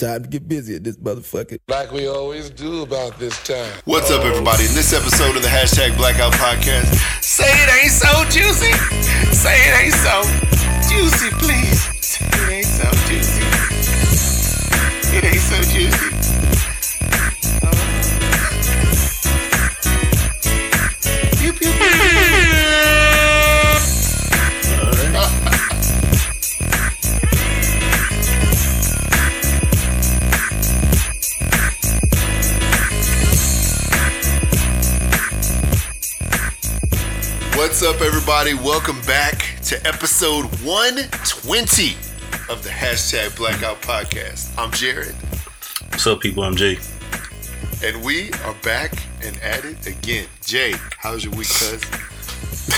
Time to get busy at this motherfucker. Like we always do about this time. What's up, everybody? In this episode of the hashtag Blackout Podcast, say it ain't so juicy. Say it ain't so juicy, please. Say it ain't so juicy. It ain't so juicy. What's up, everybody? Welcome back to episode 120 of the hashtag Blackout Podcast. I'm Jared, What's up, people? I'm Jay. and we are back and at it again. Jay, how's your week, cuz?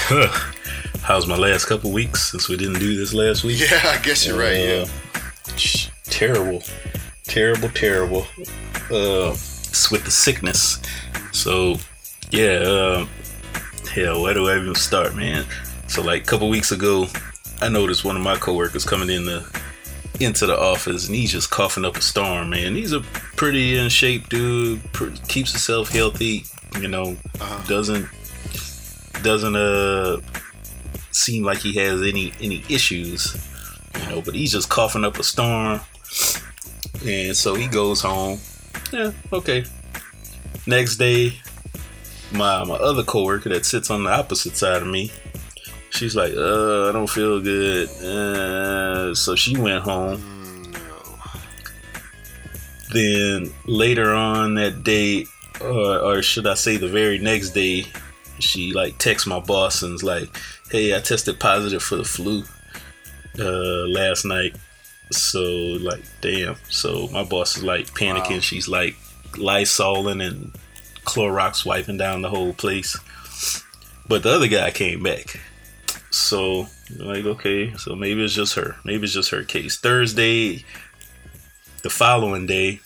How's my last couple weeks since we didn't do this last week? Yeah, I guess you're right. Yeah. Uh, sh- terrible, terrible, terrible. Uh, it's with the sickness. So, yeah. Uh, hell, where do I even start, man? So, like a couple weeks ago, I noticed one of my coworkers coming in the into the office, and he's just coughing up a storm, man. He's a pretty in shape dude. Keeps himself healthy. You know, Uh-huh. doesn't doesn't uh seem like he has any any issues, you know. But he's just coughing up a storm, and so he goes home. Yeah, okay. Next day, my my other coworker that sits on the opposite side of me, she's like, "Uh, I don't feel good." Uh, so she went home. Then later on that day, or, or should I say the very next day, she like texts my boss and's like, "Hey, I tested positive for the flu uh, last night." So like, damn. So my boss is like panicking. Wow. She's like Lysoling and Clorox wiping down the whole place. But the other guy came back. So like, okay, so maybe it's just her. Maybe it's just her case. Thursday, the following day,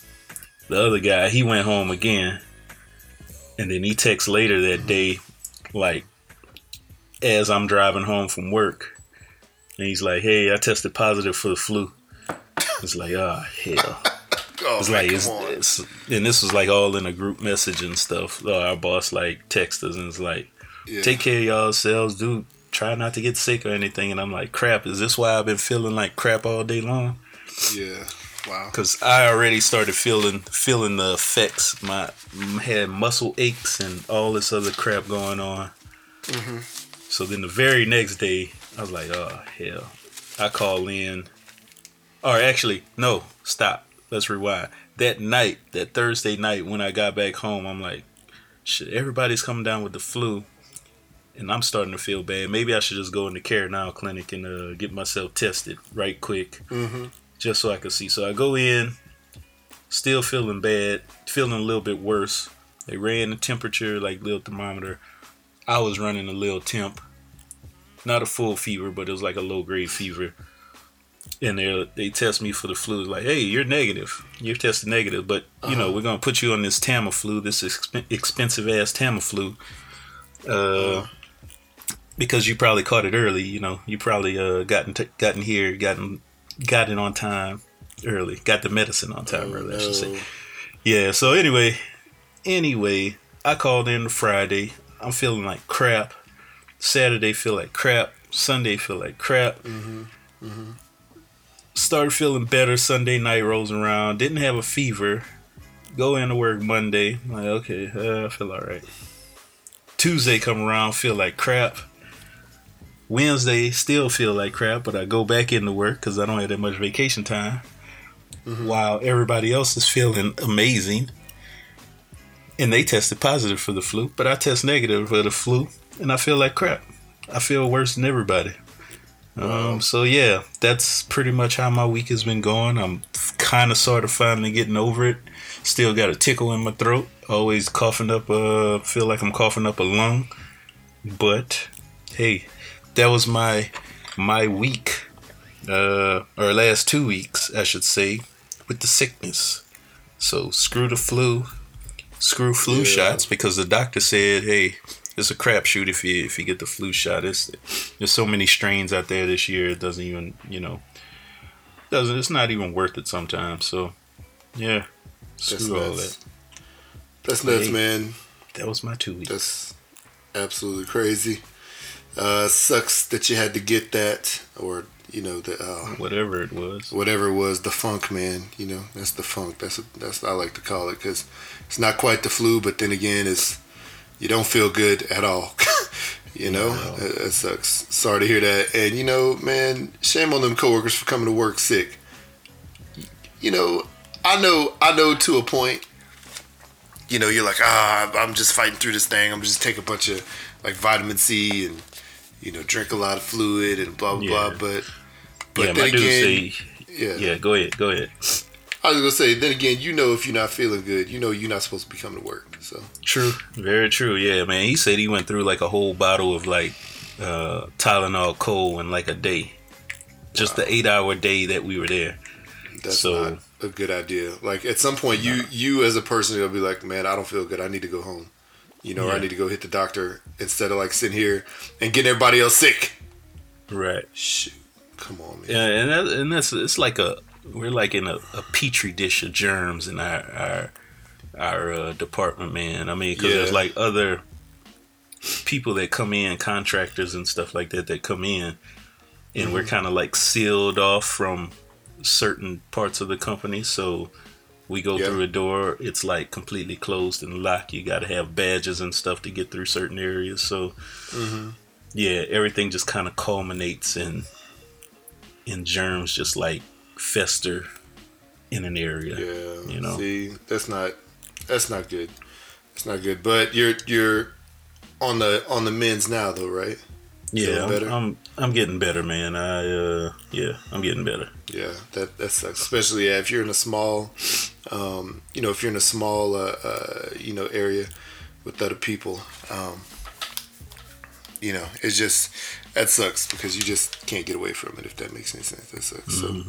the other guy he went home again, and then he texts later that day, like as I'm driving home from work, and he's like, "Hey, I tested positive for the flu." It's like, ah, hell. Oh, It's man, like, it's, it's, and this was like all in a group message and stuff. Uh, our boss like text us and it's like, Yeah. take care of yourselves, dude. Try not to get sick or anything. And I'm like, crap, is this why I've been feeling like crap all day long? Yeah. Wow. Cause I already started feeling feeling the effects. My had muscle aches and all this other crap going on. Mm-hmm. So then the very next day, I was like, oh hell. I call in, or actually, no, stop. Let's rewind. That night, that Thursday night, when I got back home, I'm like, shit, everybody's coming down with the flu, and I'm starting to feel bad. Maybe I should just go in the Care Now clinic and uh, get myself tested right quick Mm-hmm. just so I can see. So I go in, still feeling bad, feeling a little bit worse. They ran the temperature, like little thermometer. I was running a little temp, not a full fever, but it was like a low grade fever. And they they test me for the flu. Like, hey, you're negative. You're tested negative, but you know we're gonna put you on this Tamiflu, this exp- expensive ass Tamiflu. Uh, because you probably caught it early. You know, you probably uh gotten t- gotten here, gotten got it on time early, got the medicine on time early. I should say. Yeah. So anyway, anyway, I called in Friday. I'm feeling like crap. Saturday feel like crap. Sunday feel like crap. Started feeling better. Sunday night rolls around. Didn't have a fever. Go into work Monday. I'm like okay, uh, I feel all right. Tuesday come around, feel like crap. Wednesday still feel like crap, but I go back into work because I don't have that much vacation time. While everybody else is feeling amazing, and they tested positive for the flu, but I test negative for the flu, and I feel like crap. I feel worse than everybody. Um, so yeah, that's pretty much how my week has been going. I'm kind of sort of finally getting over it. Still got a tickle in my throat. Always coughing up. Uh, feel like I'm coughing up a lung. But hey, that was my my week, uh, or last two weeks, I should say, with the sickness. So screw the flu, screw flu Yeah. shots because the doctor said, hey, it's a crapshoot if you if you get the flu shot. It's there's so many strains out there this year. It doesn't even you know doesn't it's not even worth it sometimes. So Yeah. That's Screw all nuts. that. That's nuts, man. That was my two weeks. That's absolutely crazy. Uh, sucks that you had to get that, or you know, the uh, Whatever it was. whatever it was, the funk, man. You know, that's the funk. That's that's I like to call it because it's not quite the flu, but then again, it's you don't feel good at all. you know, No. that, that sucks. Sorry to hear that. And you know, man, shame on them coworkers for coming to work sick. You know, I know, I know to a point. You know, you're like, ah, I'm just fighting through this thing. I'm just take a bunch of like vitamin C and you know drink a lot of fluid and blah blah Yeah. blah. But but yeah, then again, say, yeah. yeah, go ahead, go ahead. I was gonna say, then again, you know, if you're not feeling good, you know, you're not supposed to be coming to work. So True. Very true. Yeah, man. He said he went through like a whole bottle of like uh Tylenol cold in like a day. Just the eight hour day that we were there. that's So- not a good idea. Like at some point, you you as a person will be like, man, I don't feel good. I need to go home. You know, or I need to go hit the doctor instead of like sitting here and getting everybody else sick. Right. Shoot, come on, man. Yeah, and that, and that's it's like a we're like in a, a petri dish of germs in our our our uh, department, man. I mean, because Yeah. there's like other people that come in, contractors and stuff like that that come in, and we're kind of like sealed off from certain parts of the company. So we go Yeah. through a door, it's like completely closed and locked. You got to have badges and stuff to get through certain areas. So yeah, everything just kind of culminates in in germs just like fester in an area. Yeah, You know. See, that's not that's not good. That's not good. But you're you're on the on the men's now though, right? Yeah, I'm, better? I'm I'm getting better, man. I uh yeah, I'm getting better. Yeah, that that sucks. Especially yeah, if you're in a small, um, you know, if you're in a small, uh, uh, you know, area with other people, um, you know, it's just that sucks because you just can't get away from it. If that makes any sense, that sucks. So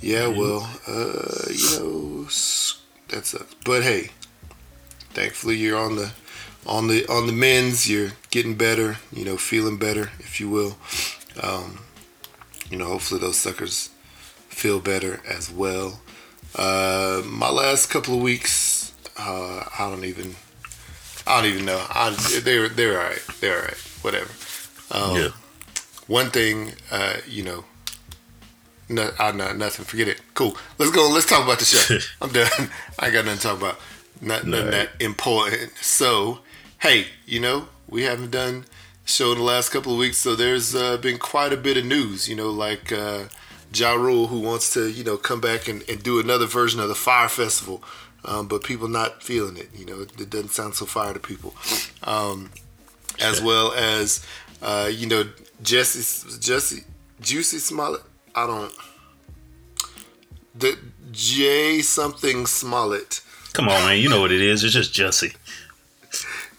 yeah, well, uh, you know, that sucks. But hey, thankfully you're on the on the on the men's. You're getting better. You know, feeling better, if you will. Um, you know, hopefully those suckers feel better as well. Uh, my last couple of weeks, uh, I don't even, I don't even know. I, they're they're all right. They're all right. Whatever. Um, yeah. One thing, uh, you know, no, I know nothing. Forget it. Cool. Let's go. Let's talk about the show. I'm done. I ain't got nothing to talk about. Not, nothing that important. So, hey, you know, we haven't done show in the last couple of weeks, so there's uh, been quite a bit of news. You know, like uh, Ja Rule, who wants to, you know, come back and, and do another version of the Fyre Festival, um, but people not feeling it. You know, it, it doesn't sound so fire to people. Um, as well as, uh, you know, Jesse, Jesse, Juicy Smollett. I don't. The J something Smollett. Come on, man. You know what it is. It's just Jesse.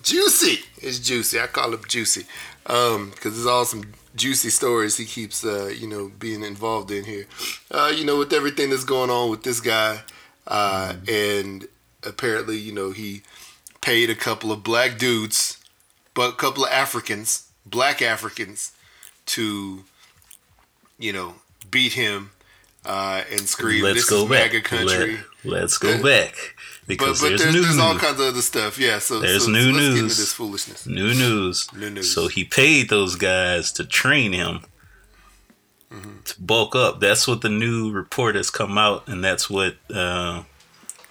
Juicy. It's juicy. I call him juicy. Um, because there's all some juicy stories he keeps uh, you know, being involved in here. Uh, you know, with everything that's going on with this guy. Uh and apparently, you know, he paid a couple of black dudes, but a couple of Africans, black Africans, to, you know, beat him uh, and scream, Let's "This go is back. MAGA country." Let, us go back because but there's, there's, new there's all kinds of other stuff. Yeah, so There's so, new so let's get into news. this foolishness. New news. New news. So he paid those guys to train him Mm-hmm. to bulk up. That's what the new report has come out, and that's what uh,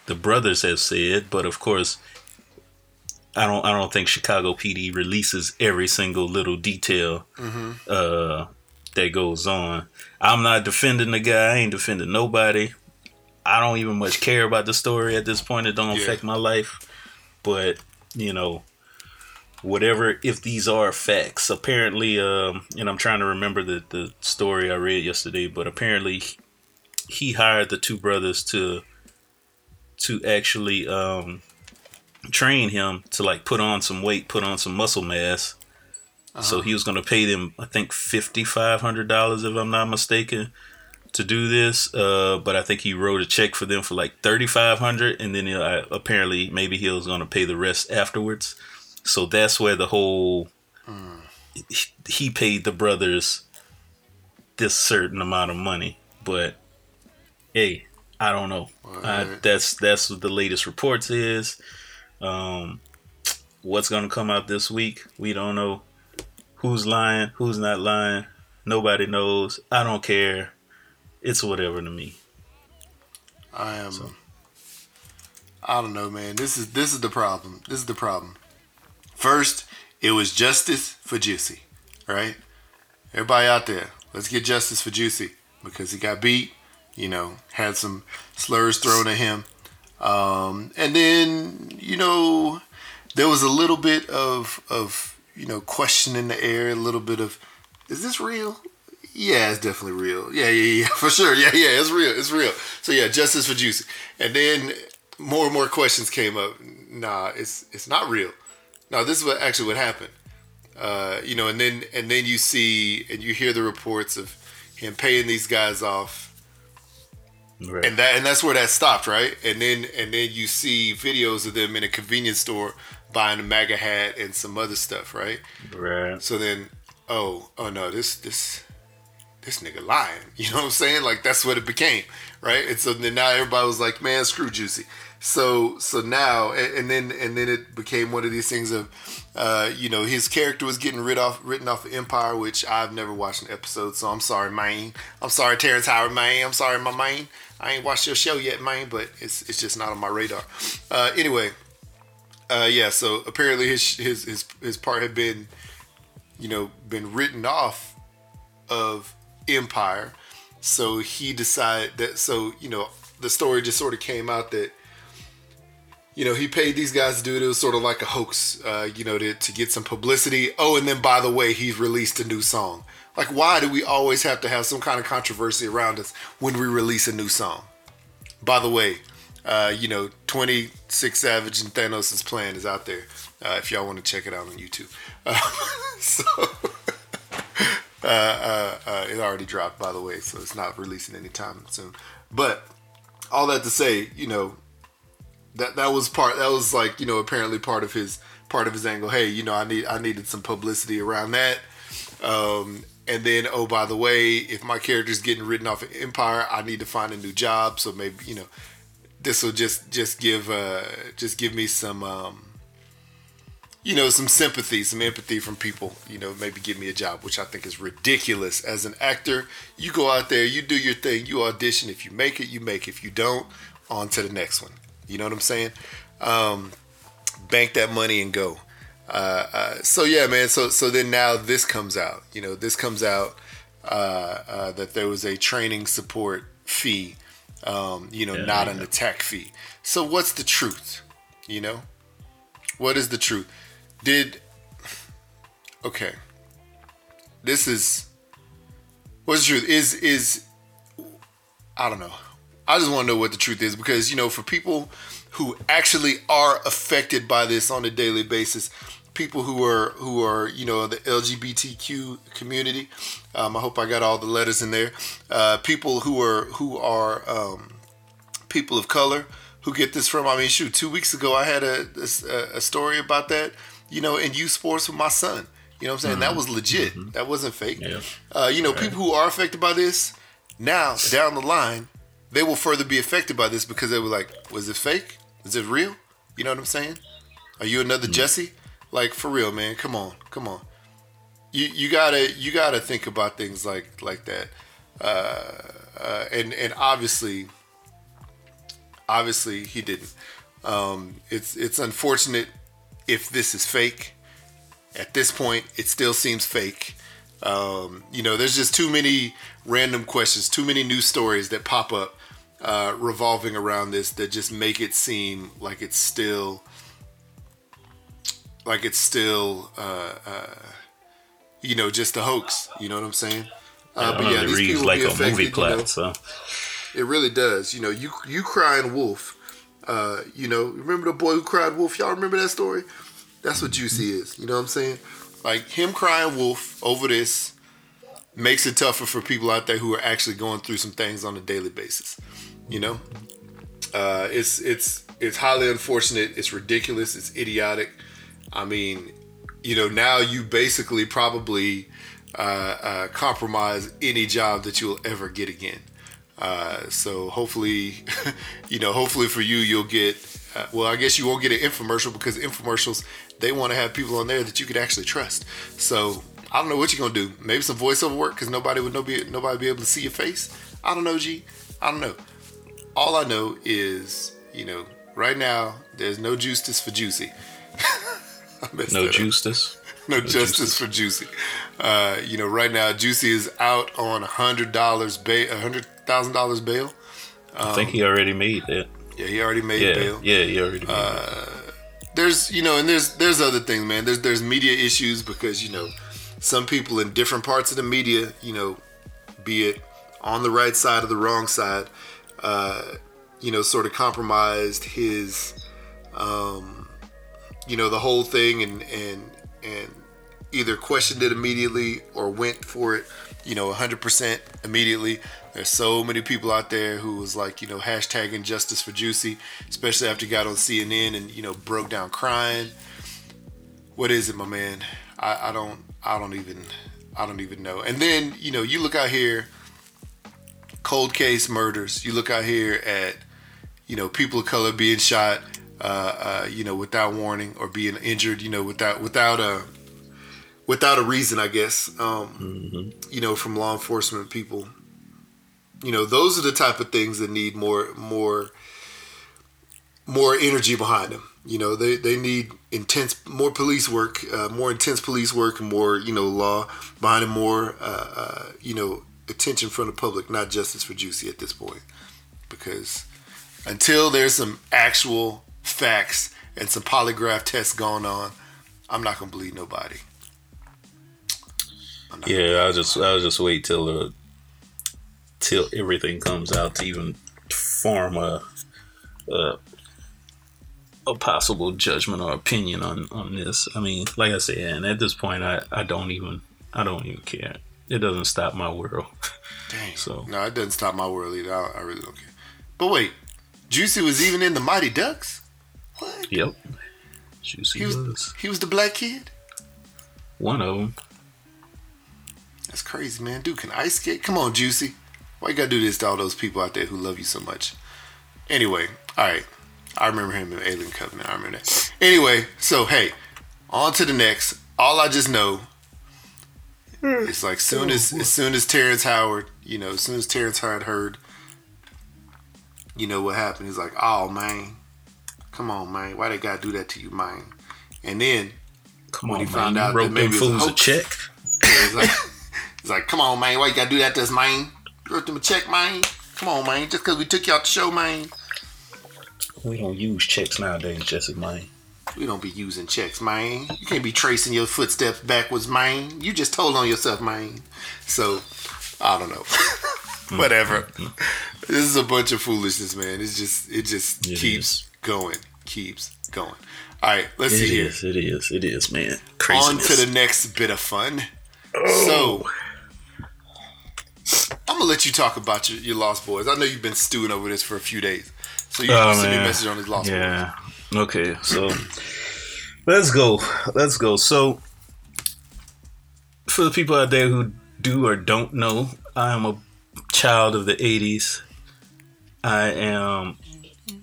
the brothers have said. But of course, I don't. I don't think Chicago PD releases every single little detail Mm-hmm. uh, that goes on. I'm not defending the guy. I ain't defending nobody. I don't even much care about the story at this point. It don't Yeah. affect my life. But you know, whatever if these are facts apparently um and i'm trying to remember the the story i read yesterday but apparently he hired the two brothers to to actually um train him to like put on some weight put on some muscle mass so he was going to pay them i think $5500 if i'm not mistaken to do this uh but i think he wrote a check for them for like 3500 and then uh, apparently maybe he was going to pay the rest afterwards so that's where the whole he- he paid the brothers this certain amount of money. But hey, I don't know. I, that's that's what the latest reports is. Um, what's gonna come out this week? We don't know. Who's lying? Who's not lying? Nobody knows. I don't care. It's whatever to me. I am. I don't know, man. This is this is the problem. This is the problem. First, it was justice for Juicy, right? Everybody out there, let's get justice for Juicy because he got beat. You know, had some slurs thrown at him, um, and then you know there was a little bit of of you know question in the air, a little bit of is this real? Yeah, it's definitely real. Yeah, yeah, yeah, for sure. Yeah, yeah, it's real. It's real. So yeah, justice for Juicy. And then more and more questions came up. Nah, it's it's not real. Now this is what actually what happened. Uh, you know, and then and then you see and you hear the reports of him paying these guys off, Right. and that and that's where that stopped, right? And then and then you see videos of them in a convenience store buying a MAGA hat and some other stuff, right? right. So then, oh, oh no, this this this nigga lying. You know what I'm saying? Like that's what it became, right? And so then now everybody was like, man, screw Juicy. So so now and, and then and then it became one of these things of, uh, you know, his character was getting rid off written off of Empire, which I've never watched an episode. So I'm sorry, man. I'm sorry, Terrence Howard, man. I'm sorry, my man. I ain't watched your show yet, man, but it's it's just not on my radar. Uh, anyway, uh, yeah. So apparently his his his his part had been you know, been written off of Empire. So he decided that, so, you know, the story just sort of came out that, you know, he paid these guys to do it. It was sort of like a hoax, uh, you know, to, to get some publicity. Oh, and then by the way, he's released a new song. Like, why do we always have to have some kind of controversy around us when we release a new song? By the way, uh, you know, 26 Savage and Thanos' plan is out there. Uh, if y'all want to check it out on YouTube. Uh, so, uh, uh, uh, it already dropped, by the way, so it's not releasing anytime soon. But all that to say, you know, that that was part. That was like, you know, apparently part of his part of his angle. Hey, you know, I need I needed some publicity around that. Um, and then, oh, by the way, if my character's getting written off of Empire, I need to find a new job. So maybe you know, this will just just give uh, just give me some um, you know some sympathy, some empathy from people. You know, maybe give me a job, which I think is ridiculous. As an actor, you go out there, you do your thing, you audition. If you make it, you make. it. If you don't, on to the next one. You know what I'm saying? Um, bank that money and go. Uh, uh, so yeah, man. So so then now this comes out. You know, this comes out uh, uh, that there was a training support fee. Um, you know, Yeah, not an attack fee. So what's the truth? You know, what is the truth? Did okay? This is what's the truth? Is is I don't know. I just want to know what the truth is because you know, for people who actually are affected by this on a daily basis, people who are who are you know the LGBTQ community. Um, I hope I got all the letters in there. Uh, people who are who are um, people of color who get this from. I mean, shoot, two weeks ago I had a a, a story about that. You know, in youth sports with my son. You know what I'm saying? That was legit. That wasn't fake. Yeah. Uh, you know, people who are affected by this now down the line, they will further be affected by this because they were like, "Was it fake? Is it real?" You know what I'm saying? Are you another Jesse? Like for real, man. Come on, come on. You you gotta you gotta think about things like like that. Uh, uh, and and obviously, obviously he didn't. Um, it's it's unfortunate if this is fake. At this point, it still seems fake. Um, you know, there's just too many random questions, too many news stories that pop up uh, revolving around this that just make it seem like it's still, like it's still, uh, uh, you know, just a hoax. You know what I'm saying? Uh, I know it reads like a movie plot. know. So It really does. You know, you you crying wolf. Uh, you know, remember the boy who cried wolf? Y'all remember that story? That's what Juicy is. You know what I'm saying? Like him crying wolf over this makes it tougher for people out there who are actually going through some things on a daily basis. You know, uh, it's it's it's highly unfortunate. It's ridiculous. It's idiotic. I mean, you know, now you basically probably uh, uh, compromise any job that you'll ever get again. Uh, so hopefully, you know, hopefully for you, you'll get. Uh, well, I guess you won't get an infomercial because infomercials they want to have people on there that you could actually trust. So I don't know what you're gonna do. Maybe some voiceover work because nobody would know be nobody be able to see your face. I don't know, G. I don't know. All I know is, you know, right now there's no justice for Juicy. No justice. No justice for Juicy. Uh, you know, right now Juicy is out on a hundred dollars bail, a hundred thousand dollars bail. I think he already made that. Yeah, he already made Yeah, bail. yeah, he already made Uh, There's, you know, and there's there's other things, man. There's there's media issues because you know, some people in different parts of the media, you know, be it on the right side or the wrong side, you know, sort of compromised his, um, you know, the whole thing and and and either questioned it immediately or went for it, you know, 100% immediately. There's so many people out there who was like, you know, hashtagging justice for Juicy, especially after he got on CNN and you know broke down crying. What is it, my man? I, I don't, I don't even, I don't even know. And then you know, you look out here, cold case murders. You look out here at, you know, people of color being shot, uh, uh, you know, without warning or being injured, you know, without without a without a reason, I guess. Um, You know, from law enforcement people. You know, those are the type of things that need more more more energy behind them. You know, they, they need intense, more police work, uh, more intense police work, and more you know law behind them, more uh, uh, you know attention from the public, not justice for Juicy at this point, because until there's some actual facts and some polygraph tests going on, I'm not gonna believe nobody. Yeah, I'll just I'll just wait till the till everything comes out to even form a a, a possible judgment or opinion on on this. I mean, like I said, and at this point, I I don't even I don't even care. It doesn't stop my world. Dang. So- no, it doesn't stop my world either. I, I really don't care. But wait, Juicy was even in the Mighty Ducks. What? yep, Juicy He was was he was the black kid. one of them. That's crazy, man. Dude can ice skate. Come on, Juicy. Why you gotta do this to all those people out there who love you so much? Anyway, all right. I remember him in Alien Covenant. I remember that. Anyway, so hey, on to the next. All I just know is like soon oh, as as soon as Terrence Howard, you know, as soon as Terrence Howard heard, you know what happened. He's like, oh man, come on, man, why they gotta do that to you, man? And then Come When on, he man, found you out that wrote them maybe it was a fools a check. He's like, he's like, come on, man, why you gotta do that to us, man? Wrote them a check, man. Come on, man, just because we took you out the show, man. We don't use checks nowadays, Jesse, man. We don't be using checks, man. You can't be tracing your footsteps backwards, man. You just told on yourself, man. So, I don't know. Whatever. This is a bunch of foolishness, man. It's just, it just It keeps going, keeps going. All right, let's It see here. is, it is, it is, man. On to the next bit of fun. Oh. So, I'm gonna let you talk about your, your Lost Boys. I know you've been stewing over this for a few days, so you Oh, send me a message on these Lost Boys. Okay. So let's go. Let's go. So for the people out there who do or don't know, I am a child of the '80s. I am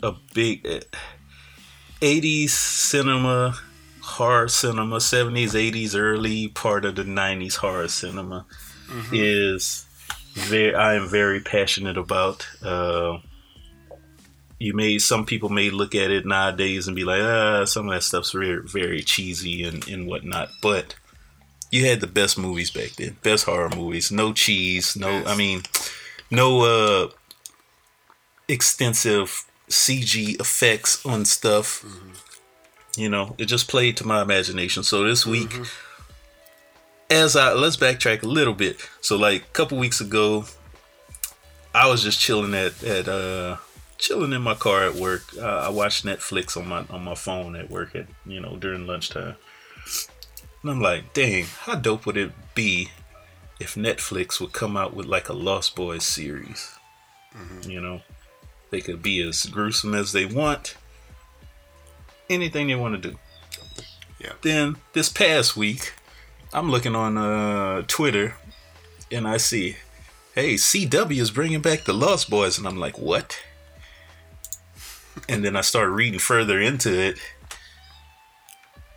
a big eh, '80s cinema, horror cinema, '70s, '80s, early part of the '90s horror cinema is very. I am very passionate about. Uh, you may some people may look at it nowadays and be like, ah, some of that stuff's very very cheesy and, and whatnot. But you had the best movies back then, best horror movies. No cheese, no Yes. I mean, no uh extensive CG effects on stuff. You know, it just played to my imagination. So this week as I let's backtrack a little bit. So like a couple weeks ago, I was just chilling at at uh chilling in my car at work. Uh, I watch Netflix on my on my phone at work at you know during lunchtime, and I'm like, dang, how dope would it be if Netflix would come out with like a Lost Boys series? You know, they could be as gruesome as they want, anything they want to do. Yeah. Then this past week, I'm looking on uh, Twitter, and I see hey, CW is bringing back the Lost Boys. And I'm like, what? And then I start reading further into it.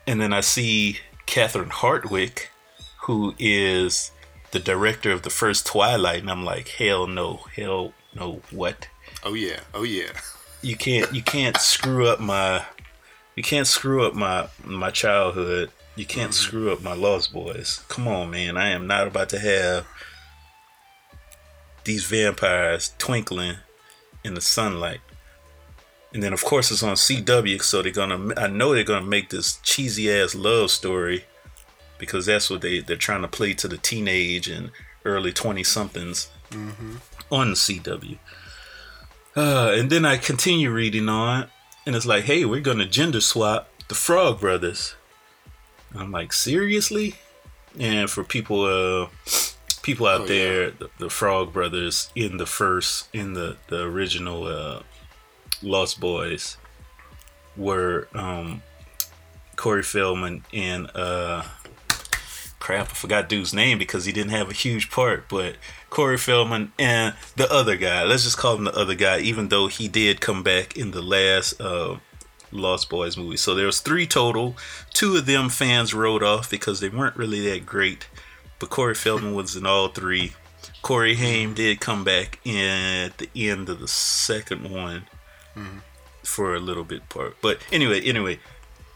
And then I see Catherine Hardwicke, who is the director of the first Twilight. And I'm like, hell no, hell no, what? Oh yeah, oh yeah. You can't you can't screw up my you can't screw up my my childhood. You can't mm-hmm. screw up my Lost Boys. Come on, man. I am not about to have these vampires twinkling in the sunlight. And then of course it's on CW, so they're gonna I know they're gonna make this cheesy ass love story because that's what they, they're trying to play to the teenage and early twenty somethings on the CW. Uh, and then I continue reading on, and it's like, hey, we're gonna gender swap the Frog Brothers. I'm like, seriously? And for people, uh, people out Oh, there, the, the Frog Brothers in the first, in the the original uh, Lost Boys, were um, Corey Feldman and uh, crap, I forgot dude's name because he didn't have a huge part, but Corey Feldman and the other guy, let's just call him the other guy, even though he did come back in the last uh, Lost Boys movie. So there was three total. Two of them fans wrote off because they weren't really that great, but Corey Feldman was in all three. Corey Haim did come back in at the end of the second one for a little bit part. But anyway, anyway,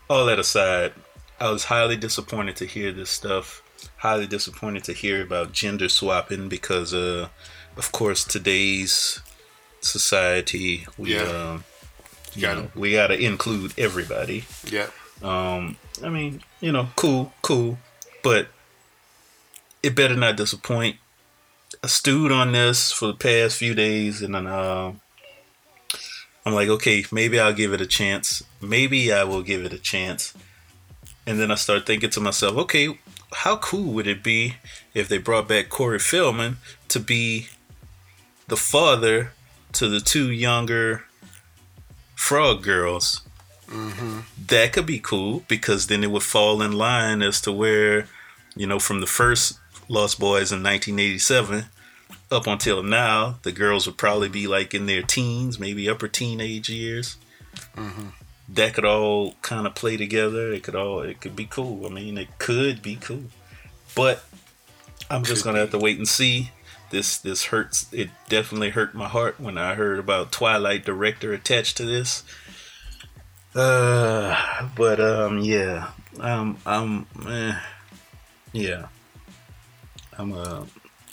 all that aside, I was highly disappointed to hear this stuff. Highly disappointed to hear about gender swapping because, uh, of course, today's society, we, Yeah. um, you Got know, we gotta include everybody. Yeah. Um, I mean, you know, cool, cool, but it better not disappoint. I stewed on this for the past few days, and then uh, I'm like, okay, maybe I'll give it a chance. Maybe I will give it a chance. And then I start thinking to myself, okay, how cool would it be if they brought back Corey Feldman to be the father to the two younger frog girls? Mm-hmm. that could be cool because then it would fall in line as to where, you know, from the first Lost Boys in 1987 up until now, the girls would probably be like in their teens, maybe upper teenage years. That could all kind of play together. It could all, it could be cool. I mean, it could be cool, but I'm just gonna have to wait and see. This this hurts. It definitely hurt my heart when I heard about Twilight director attached to this. Uh, but um, yeah, um, I'm, eh, yeah, I'm uh,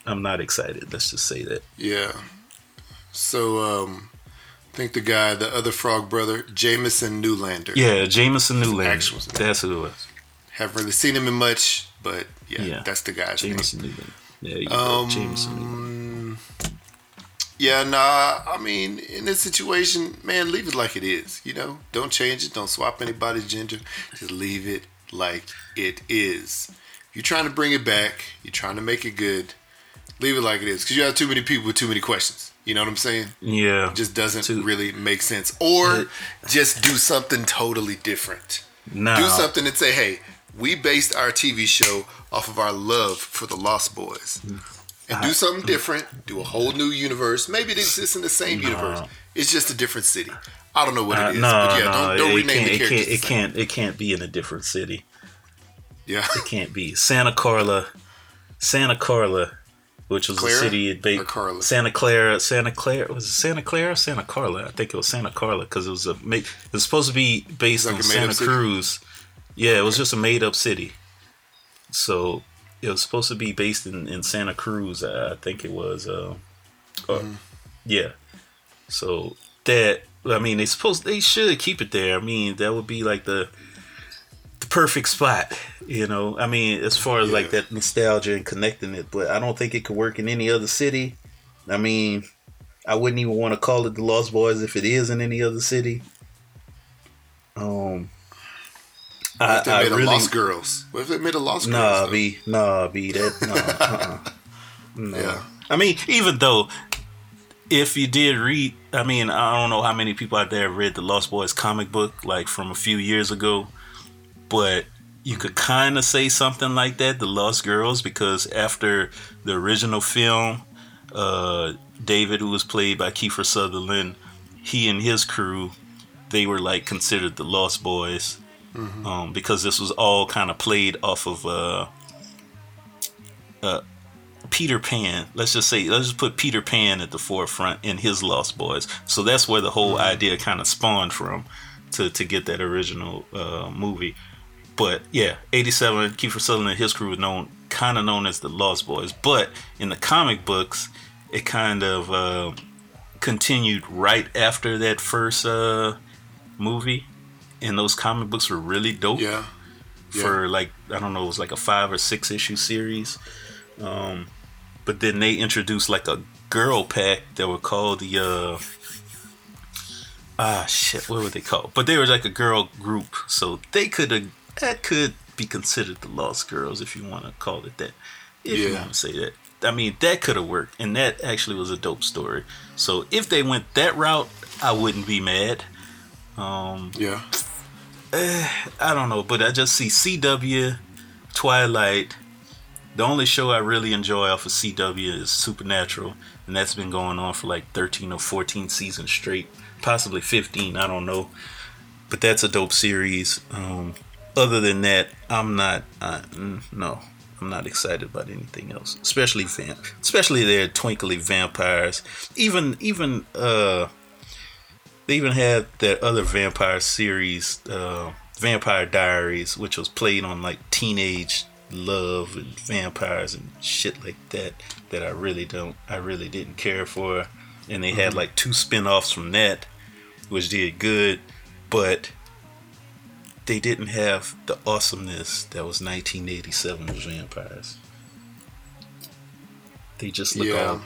I'm not excited. Let's just say that. Yeah. So um I think the guy, the other frog brother, Jamison Newlander. Yeah, Jamison Newlander. That's who it was. Haven't really seen him in much, but yeah, Yeah. that's the guy's Jamison Newlander. Yeah, you name. um, Jamison Newland. Um, yeah, nah. I mean, in this situation, man, leave it like it is. You know, don't change it. Don't swap anybody's gender. Just leave it like it is. You're trying to bring it back. You're trying to make it good. Leave it like it is, because you have too many people with too many questions. You know what I'm saying? Yeah, It just doesn't Too- really make sense. Or just do something totally different. now, Do something and say, hey, we based our TV show off of our love for the Lost Boys. And do something different. Do a whole new universe. Maybe it exists in the same universe. It's just a different city. I don't know what Uh, it is. no, but yeah, no, don't, rename it characters. can't, it can't, it can't be in a different city. Yeah. It can't be Santa Carla, Santa Carla, which was Clara a city ba- Carla? Santa Clara, Santa Clara was it Santa Clara, Santa Carla? I think it was Santa Carla because it was a it was supposed to be based like on Santa? Cruz. Yeah, it was just a made up city. So it was supposed to be based in, in Santa Cruz. I, think it was. Uh, or- Mm-hmm. Yeah. So that I mean, they supposed they should keep it there. I mean, that would be like the perfect spot. You know, I mean, as far as like that nostalgia and connecting it, but I don't think it could work in any other city. I mean, I wouldn't even want to call it the Lost Boys if it is in any other city. Um, What I, if they I made a really Lost Girls? What if they made a Lost nah Girls? though? be nah be that nah, uh-uh. no. Yeah. I mean, even though if you did read, I mean, I don't know how many people out there read the Lost Boys comic book, like from a few years ago, but you could kind of say something like that, the Lost Girls, because after the original film, uh, David, who was played by Kiefer Sutherland, he and his crew, they were like considered the Lost Boys, um, because this was all kind of played off of uh, uh, Peter Pan. Let's just say, let's just put Peter Pan at the forefront in his Lost Boys. So that's where the whole idea kind of spawned from to to get that original uh, movie. But yeah, '87, Kiefer Sutherland and his crew was known, kind of known as the Lost Boys. But in the comic books, it kind of uh, continued right after that first uh, movie, and those comic books were really dope Yeah. for like I don't know, it was like a five or six issue series. Um, but then they introduced like a girl pack that were called the uh, ah shit, what were they called? But they were like a girl group, so they could have that could be considered the Lost Girls if you want to call it that. If you want to say that. I mean, that could have worked, and that actually was a dope story. So if they went that route, I wouldn't be mad. Um, Yeah. I don't know, but I just see CW, Twilight. The only show I really enjoy off of CW is Supernatural, and that's been going on for like 13 or 14 seasons straight, possibly 15. I don't know, but that's a dope series. Um, other than that, I'm not. Uh, no, I'm not excited about anything else, especially vamp, especially their twinkly vampires. Even even uh they even had that other vampire series, uh, Vampire Diaries, which was played on like teenage love and vampires and shit like that. That I really don't, I really didn't care for. And they had like two spin-offs from that, which did good, but they didn't have the awesomeness that was 1987 with vampires. They just look Yeah. all,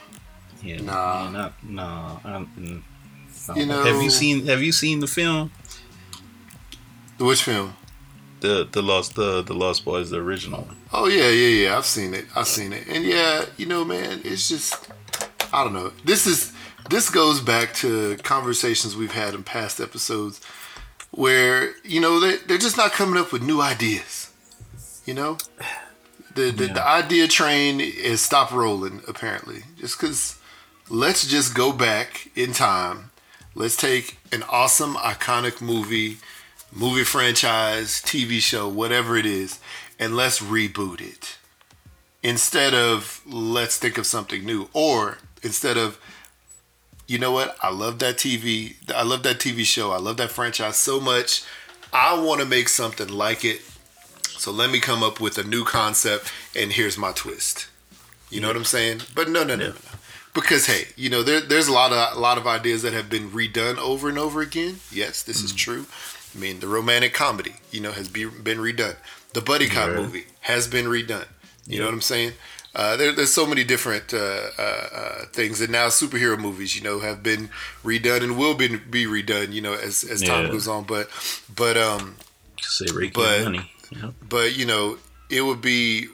yeah, Nah. yeah, not, nah. I'm, mm, You know- have you seen Have you seen the film? Which film? The the Lost the the Lost Boys, the original one. Oh yeah, yeah, yeah. I've seen it. I've seen it. And yeah, you know, man, it's just I don't know. This is this goes back to conversations we've had in past episodes where, you know, they they're just not coming up with new ideas. You know? The the, the idea train is stopped rolling apparently. Just cuz let's just go back in time. Let's take an awesome iconic movie movie franchise, TV show, whatever it is, and let's reboot it. Instead of let's think of something new. Or instead of, you know what, I love that TV, I love that TV show, I love that franchise so much. I want to make something like it. So let me come up with a new concept and here's my twist. You know what I'm saying? But no, no, no, Yeah. no, no. Because hey, you know there, there's a lot of a lot of ideas that have been redone over and over again. Yes, this is mm. true. I mean, the romantic comedy, you know, has be, been redone. The buddy cop Yeah. movie has been redone. You know what I'm saying? Uh, there, there's so many different uh, uh, uh, things, and now superhero movies, you know, have been redone and will be be redone, you know, as as time Yeah. goes on. But but um, But- Money. Yep. but you know it would be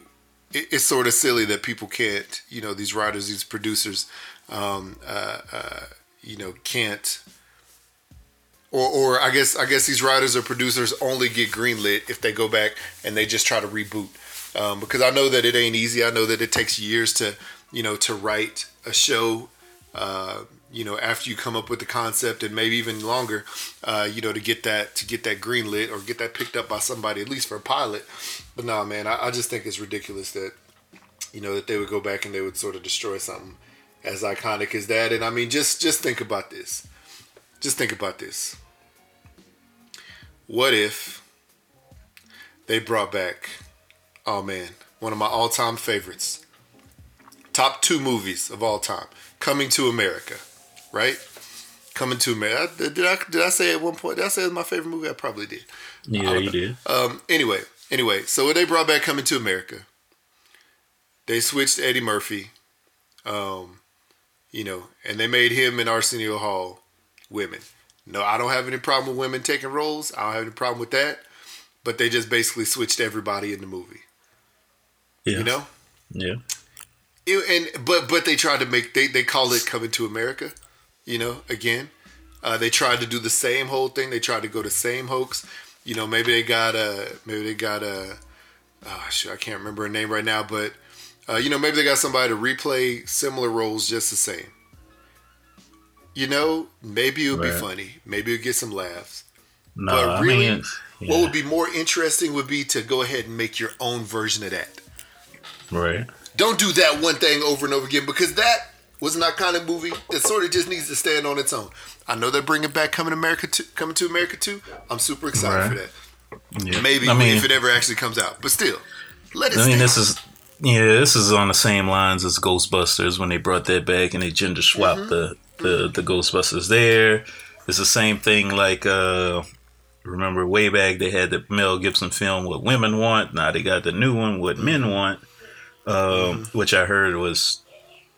it, it's sort of silly that people can't you know these writers these producers um uh, uh you know can't or or i guess i guess these writers or producers only get greenlit if they go back and they just try to reboot um, because i know that it ain't easy. I know that it takes years to you know to write a show uh, you know after you come up with the concept and maybe even longer uh, you know to get that to get that green lit or get that picked up by somebody at least for a pilot. But nah man I, I just think it's ridiculous that you know that they would go back and they would sort of destroy something as iconic as that. And i mean just just think about this. Just think about this. What if they brought back oh man one of my all-time favorites top two movies of all time coming to america right coming to america did I, did I say at one point did i say it was my favorite movie i probably did Yeah, you did. um, anyway, anyway, so when they brought back Coming to America, they switched Eddie Murphy, um, you know, and they made him and Arsenio Hall women. No, I don't have any problem with women taking roles. I don't have any problem with that. But they just basically switched everybody in the movie. Yeah. You know? Yeah. It- and but but they tried to make they they call it coming to America, you know. Again, uh, they tried to do the same whole thing. They tried to go the same hoax. You know, maybe they got a maybe they got a oh shit, I can't remember her name right now, but Uh, you know, maybe they got somebody to replay similar roles just the same. You know, maybe it would be funny. Maybe it would get some laughs. No, But I really, mean, it's- What would be more interesting would be to go ahead and make your own version of that. Right? Don't do that one thing over and over again because that was an iconic movie that sort of just needs to stand on its own. I know they're bringing back Coming to America too, Coming to America too. I'm super excited Right. for that. Yeah. Maybe I mean, if it ever actually comes out, but still, let it. I mean, stand. this is yeah, this is on the same lines as Ghostbusters when they brought that back and they gender swapped Mm-hmm. the, the the Ghostbusters. There, it's the same thing. Like uh, remember way back they had the Mel Gibson film "What Women Want." Now they got the new one "What Men Want," um, Mm-hmm. which I heard was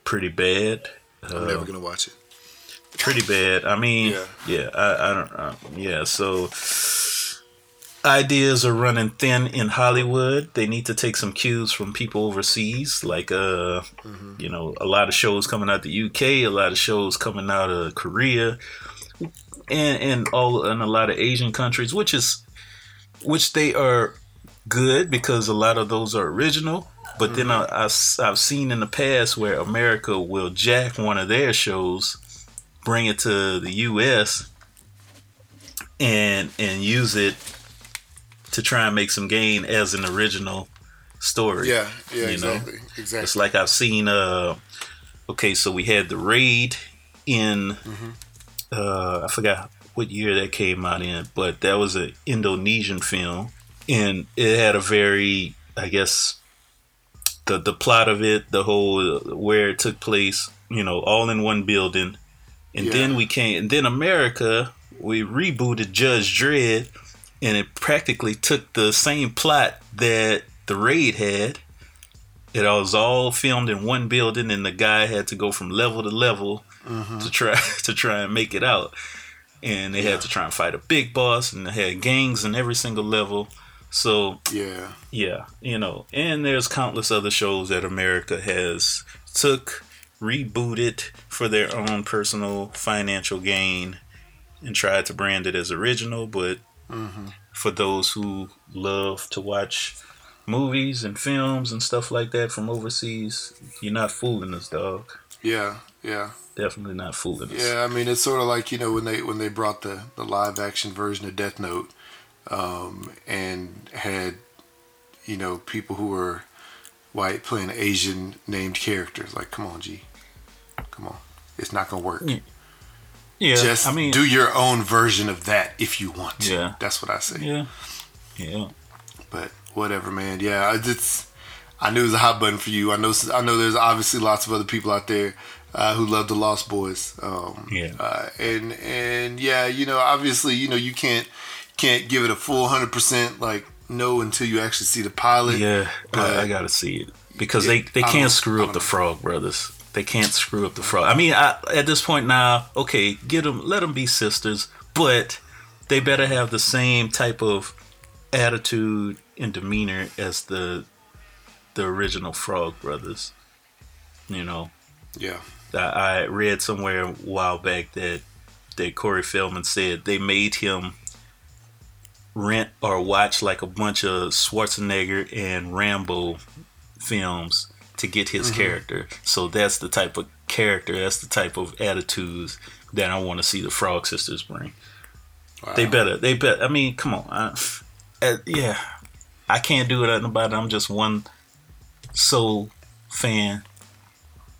pretty bad. I'm never gonna watch it. pretty bad. I mean, Yeah. yeah, I, I don't, uh, yeah. So ideas are running thin in Hollywood. They need to take some cues from people overseas, like uh, you know, a lot of shows coming out the UK, a lot of shows coming out of Korea, and and all and a lot of Asian countries, which is which they are good because a lot of those are original. But then I, I, have seen in the past where America will jack one of their shows, bring it to the U.S. and and use it to try and make some gain as an original story. Yeah, yeah, You know? exactly, exactly. It's like I've seen. Uh, okay, so we had the raid in. Uh, I forgot what year that came out in, but that was an Indonesian film, and it had a very, I guess, the the plot of it, the whole uh, where it took place, you know, all in one building, and Yeah. then we came, and then America, we rebooted Judge Dredd, and it practically took the same plot that the raid had. It was all filmed in one building, and the guy had to go from level to level mm-hmm. to try to try and make it out. And they had to try and fight a big boss, and they had gangs in every single level. So yeah, yeah, you know, and there's countless other shows that America has took, rebooted for their own personal financial gain, and tried to brand it as original. But mm-hmm. for those who love to watch movies and films and stuff like that from overseas, you're not fooling us, dog. yeah, yeah, Definitely not fooling us. yeah. I mean, it's sort of like you know when they when they brought the the live action version of Death Note, um, and had you know people who were white playing Asian named characters. Like, come on, G, come on, it's not gonna work. Yeah. Yeah, Just I mean, do your own version of that if you want. to. Yeah. that's what I say. yeah, yeah. But whatever, man. Yeah, I just I knew it was a hot button for you. I know I know there's obviously lots of other people out there uh, who love the Lost Boys. Um, Yeah. Uh, and and yeah, you know, obviously, you know, you can't can't give it a full hundred percent like no until you actually see the pilot. Yeah, but- I, I gotta see it because Yeah, they, they can't screw up the Frog Brothers. They can't screw up the Frog. I mean, I, at this point now, okay, get them, let them be sisters, but they better have the same type of attitude and demeanor as the the original Frog Brothers. You know, Yeah. I, I read somewhere a while back that that Corey Feldman said they made him rent or watch like a bunch of Schwarzenegger and Rambo films to get his character. So that's the type of character, that's the type of attitudes that I want to see the Frog Sisters bring. They better, they bet. I mean, come on, I, uh, yeah, I can't do it about it. I'm just one soul fan.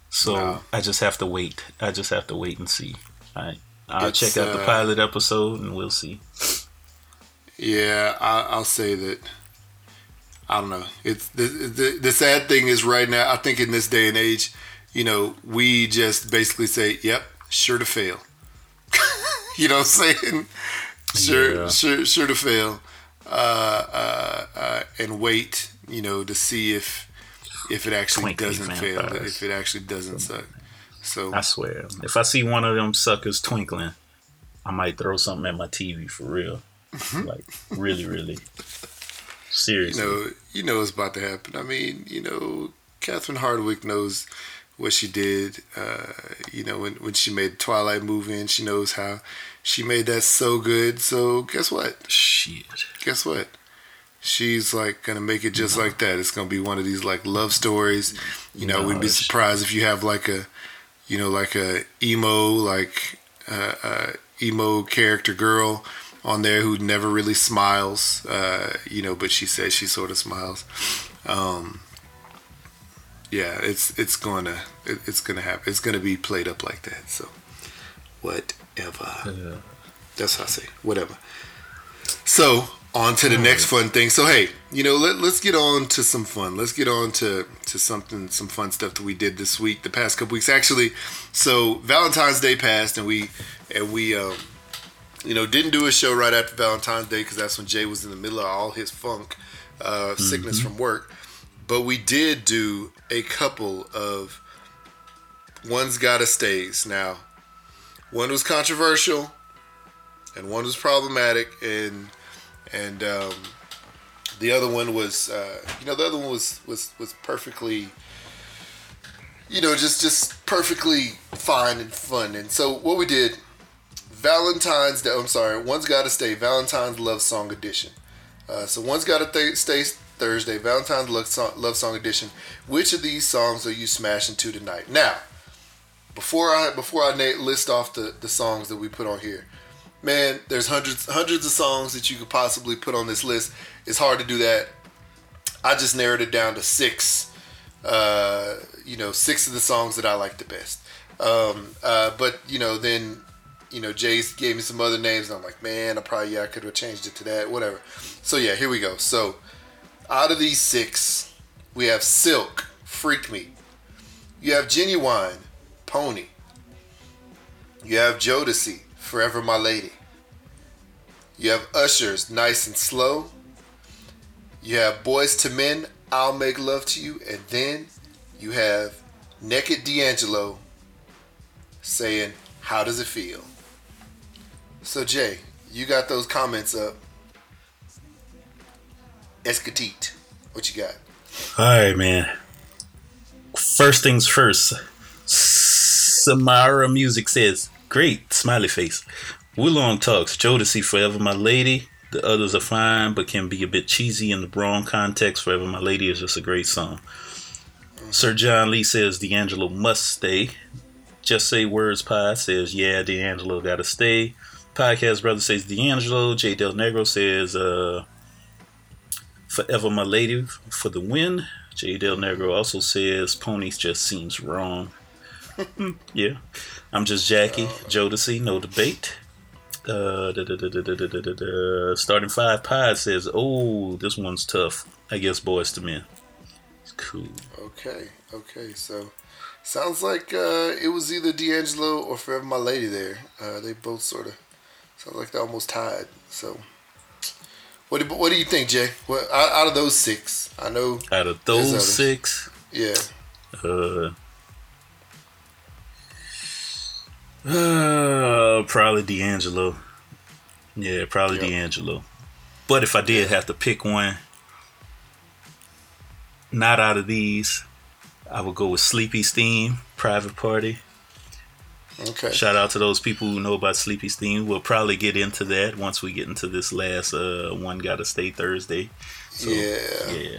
So. I just have to wait. I just have to wait and see. All right. I'll It's, check out the uh, pilot episode and we'll see. Yeah, I, I'll say that. I don't know. It's the, the the sad thing is right now. I think in this day and age, you know, we just basically say, "Yep, sure to fail." you know what I'm saying? Sure, Yeah. sure, sure to fail, uh, uh, uh, and wait. You know, to see if if it actually Twinkly doesn't fail, if it actually doesn't suck. So I swear. If I see one of them suckers twinkling, I might throw something at my TV for real. Like really, really. you Seriously. know, you know what's about to happen. I mean, you know, Catherine Hardwicke knows what she did. Uh, you know, when when she made Twilight movie, and she knows how she made that so good. So guess what? Shit. Guess what? She's like gonna make it just like that. It's gonna be one of these like love stories. You know, we'd be surprised if you have like a, you know, like a emo like uh, uh, emo character girl on there who never really smiles. Uh, you know, but she says she sort of smiles. Um, yeah, it's it's gonna it, it's gonna happen. It's gonna be played up like that. So whatever. Yeah. That's how I say whatever. So on to the next fun thing. So hey, you know, let, let's get on to some fun. Let's get on to to something, some fun stuff that we did this week, the past couple weeks. Actually, so Valentine's Day passed, and we and we um, you know didn't do a show right after Valentine's Day because that's when Jay was in the middle of all his funk, uh, sickness from work. But we did do a couple of one's gotta stays. Now, one was controversial, and one was problematic, and and um, the other one was uh, you know the other one was was was perfectly you know just just perfectly fine and fun and so what we did valentine's day i'm sorry one's gotta stay valentine's love song edition uh, so one's gotta th- stay thursday valentine's love song, love song edition which of these songs are you smashing to tonight now before i before i list off the the songs that we put on here man, there's hundreds hundreds of songs that you could possibly put on this list. It's hard to do that. I just narrowed it down to six. Uh, you know, six of the songs that I like the best. Um, uh, but you know, then you know, Jay gave me some other names, and I'm like, man, I probably yeah, I could have changed it to that, whatever. So yeah, here we go. So out of these six, we have Silk, Freak Me. You have Ginuwine, Pony. You have Jodeci, Forever My Lady. You have Usher's Nice and Slow. You have Boyz II Men, I'll Make Love to You. And then you have Naked D'Angelo saying, How does it feel? So, Jay, you got those comments up. Escatite. What you got? All right, man. First things first. Samara Music says, "Great smiley face." Woolong talks. Jodeci, "Forever My Lady." The others are fine, but can be a bit cheesy in the wrong context. "Forever My Lady" is just a great song. Sir John Lee says D'Angelo must stay. Just say words pie says yeah, D'Angelo gotta stay. Podcast Brother says D'Angelo. J. Del Negro says uh, Forever My Lady for the win. J. Del Negro also says Ponies just seems wrong. yeah. I'm just Jackie. Uh, Jodeci, no debate. Uh, starting five pod says, "Oh, this one's tough. I guess Boyz II Men." It's cool. Okay, okay. So, sounds like uh, it was either D'Angelo or Forever My Lady. There, uh, they both sort of sounds like they're almost tied. So what do, what do you think, Jay? What out, out of those six? I know. Out of those six, Yeah. uh, uh, probably D'Angelo. Yeah, probably Yep. D'Angelo. But if I did have to pick one, not out of these, I would go with Sleepy's Theme, Private Party. Okay. Shout out to those people who know about Sleepy's Theme. We'll probably get into that once we get into this last uh one gotta stay Thursday. So, yeah. yeah.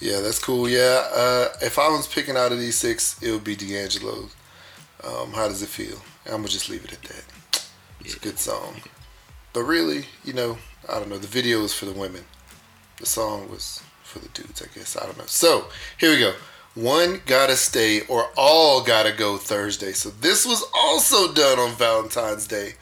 Yeah, that's cool. Yeah. Uh, if I was picking out of these six, it would be D'Angelo. Um, how does it feel? I'm gonna just leave it at that. It's a good song. But really, you know, I don't know. The video was for the women. The song was for the dudes, I guess. I don't know. So here we go. One gotta stay or all gotta go Thursday. So this was also done on Valentine's Day.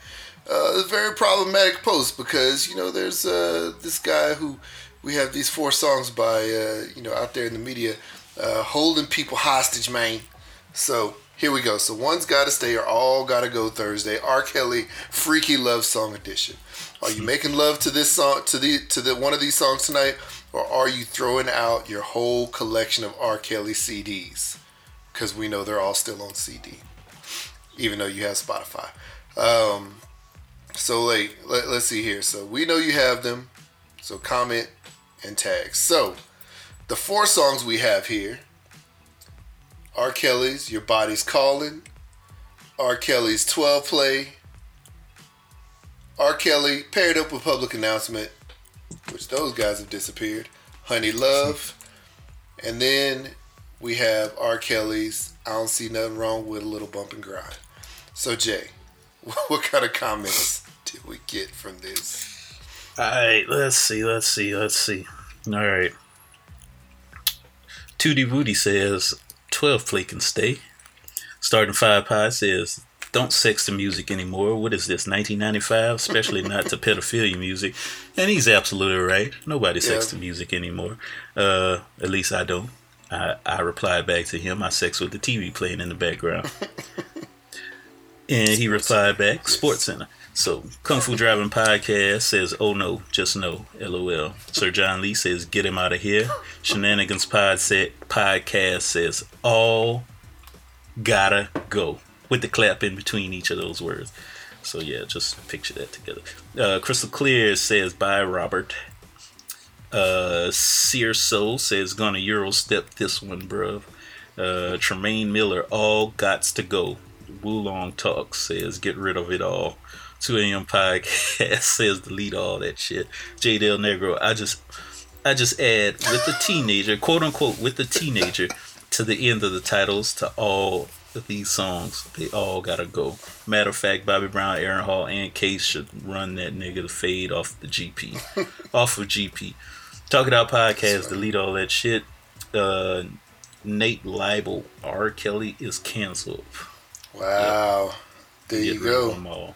Uh, a very problematic post because you know there's uh, this guy who we have these four songs by uh, you know out there in the media uh, holding people hostage, man. So here we go. So one's got to stay or all got to go Thursday. R. Kelly Freaky Love Song Edition. Are you making love to this song to the to the one of these songs tonight, or are you throwing out your whole collection of R. Kelly CDs? Because we know they're all still on CD, even though you have Spotify. Um, so like, let, let's see here. So we know you have them. So comment and tag. So the four songs we have here R. Kelly's Your Body's Calling, R. Kelly's 12 Play, R. Kelly paired up with Public Announcement, which those guys have disappeared. Honey Love, and then we have R. Kelly's "I don't see nothing wrong with a little bump and grind." So Jay, what kind of comments did we get from this? All right, let's see, let's see, let's see. All right. Tootie Booty says 12 play can stay. Starting Five Pie says, don't sex the music anymore. What is this, 1995? Especially not to pedophilia music. And he's absolutely right. Nobody sex Yeah. the music anymore. Uh, at least I don't. I, I replied back to him, I sex with the TV playing in the background. and he replied back, Sports Center. So, Kung Fu Driving Podcast says, oh no, just no, lol. Sir John Lee says, get him out of here. Shenanigans Pod set, Podcast says, all gotta go. With the clap in between each of those words. So, yeah, just picture that together. Uh, Crystal Clear says, bye, Robert. Uh, Soul says, gonna Euro step this one, bruv. Uh, Tremaine Miller, all gots to go. Wulong Talk says, get rid of it all. 2 a.m. podcast says, delete all that shit. J Del Negro, I just, I just add with the teenager, quote unquote, with the teenager to the end of the titles to all these songs. They all gotta go. Matter of fact, Bobby Brown, Aaron Hall, and Case should run that nigga to fade off the GP, off of GP. Talk It Out podcast, delete all that shit. Uh, Nate Libel, R. Kelly is canceled. Wow, there you Get of go.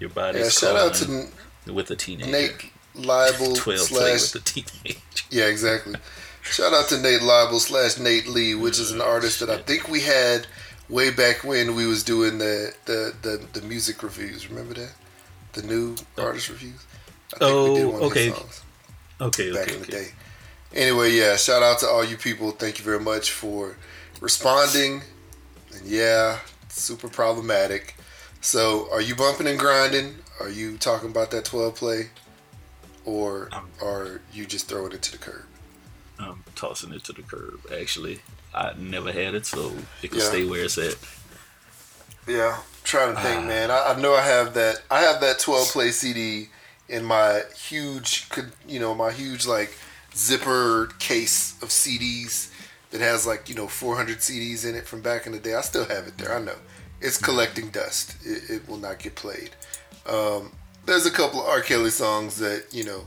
Your body's Yeah, shout out to with the teenager. Nate Libel 12 slash with the teenager. Yeah, exactly. Shout out to Nate Libel slash Nate Lee, which is an artist that I think we had way back when we was doing the the, the, the music reviews. Remember that? The new artist reviews? I Oh, of okay. songs Okay, back okay, in the okay. day. Anyway, yeah, shout out to all you people. Thank you very much for responding. And yeah, super problematic. So, are you bumping and grinding? Are you talking about that 12 play? Or Um, are you just throwing it to the curb? I'm tossing it to the curb. Actually, I never had it, so it can Yeah. stay where it's at. Yeah, I'm trying to think, Ah. man. I, I know I have that. I have that 12 play CD in my huge, you know, my huge like zipper case of CDs that has like you know 400 CDs in it from back in the day. I still have it there. I know it's collecting dust. It, it will not get played. Um, there's a couple of R. Kelly songs that you know.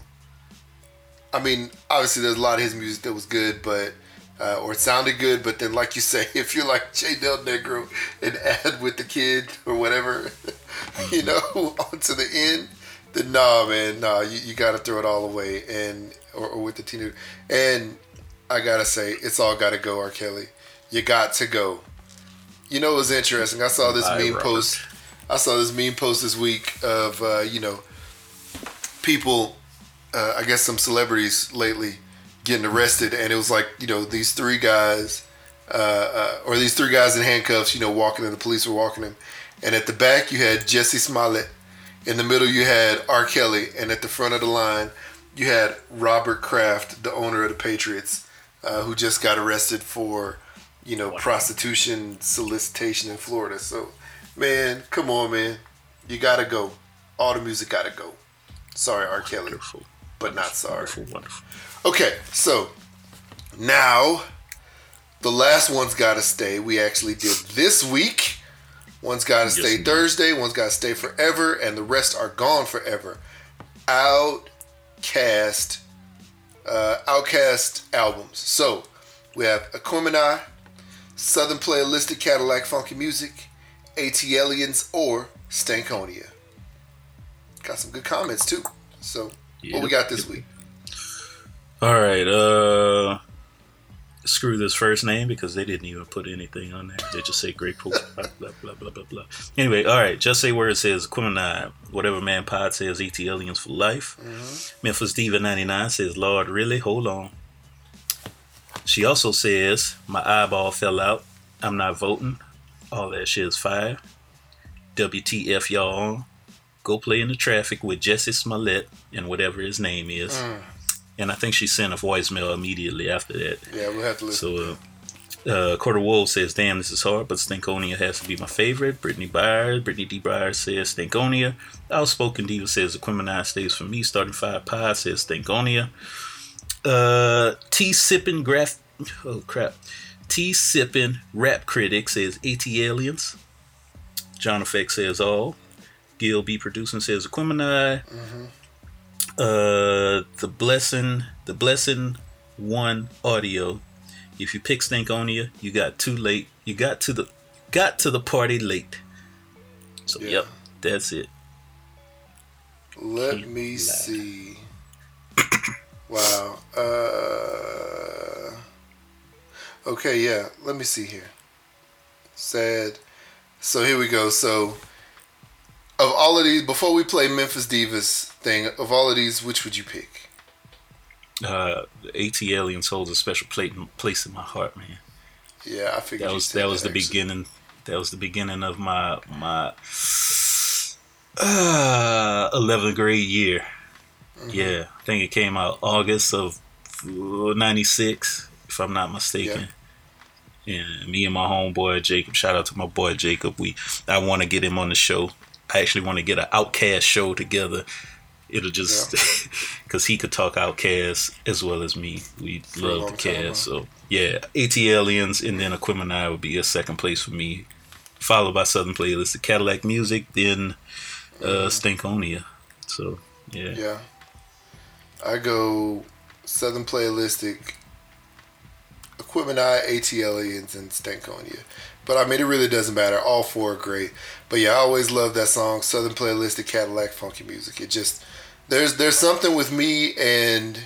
I mean, obviously, there's a lot of his music that was good, but uh, or it sounded good. But then, like you say, if you're like J Del Negro and add with the kid or whatever, you know, onto the end, then nah, man, nah, you, you got to throw it all away and or, or with the teenager. And I gotta say, it's all got to go, R. Kelly. You got to go. You know, it was interesting. I saw this Bye, meme Robert. post. I saw this meme post this week of uh, you know people uh, I guess some celebrities lately getting arrested, and it was like you know these three guys, uh, uh, or these three guys in handcuffs, you know, walking, and the police were walking them, and at the back you had Jesse Smollett, in the middle you had R. Kelly, and at the front of the line you had Robert Kraft, the owner of the Patriots, uh, who just got arrested for you know prostitution solicitation in Florida. So, man, come on, man, you gotta go. All the music gotta go. Sorry, R. Kelly, but not sorry. wonderful, wonderful. Okay, so now the last one's got to stay. We actually did this week. One's got to Yes, stay indeed. Thursday. One's got to stay forever, and the rest are gone forever. Outkast, uh, Outkast albums. So we have Aquemini, Southern Playalistic Cadillac Funky Music, ATLiens, or Stankonia. Got some good comments too. So what we got this week? All right, uh, screw this first name because they didn't even put anything on there. They just say grateful, blah, blah, blah, blah, blah, blah. Anyway, all right, just say where it says Quimini, whatever man pod says ATLiens for life. Memphis Diva 99 says, Lord, really? Hold on. She also says, my eyeball fell out. I'm not voting. All that shit is fire. WTF y'all. Go play in the traffic with Jesse Smollett and whatever his name is. And I think she sent a voicemail immediately after that. Yeah, we'll have to listen. So, uh, Uh, Quarter Wolf says, "Damn, this is hard, but Stankonia has to be my favorite." Brittany Byers, Brittany D. Byers says, "Stankonia." Outspoken Diva says, "Aquemini stays for me." Starting Five Pie says, "Stankonia." Uh, T sipping graph. Oh crap. T sipping rap critic says, "ATLiens." John Effect says, "All." Gil B producing says, "Aquemini." Uh, the blessing, the blessing one audio. If you pick Stankonia, you got too late. You got to the got to the party late. So Yeah. yep, that's it. Let Keep me loud. see. wow. Uh, okay, yeah. Let me see here. Sad. So here we go. So, of all of these, before we play Memphis Divas thing, of all of these, which would you pick? Uh, ATLiens holds a special plate, place in my heart, man. Yeah, I figured That was that was the actually. beginning. That was the beginning of my my uh, 11th grade year. Mm-hmm. Yeah, I think it came out August of '96, if I'm not mistaken. And me and my homeboy Jacob, shout out to my boy Jacob. We I want to get him on the show. I actually want to get an Outkast show together. It'll just because he could talk Outkast as well as me. We a love the cast. So yeah, ATLiens and then Aquemini would be a second place for me, followed by Southern Playlist, the Cadillac Music, then uh, Stankonia. So yeah. Yeah. I go Southern Playalistic, Equipment Eye, ATLiens, and Stankonia. But I mean, it really doesn't matter. All four are great. But yeah, I always love that song, Southern Playlist of Cadillac Funky Music. It just there's there's something with me and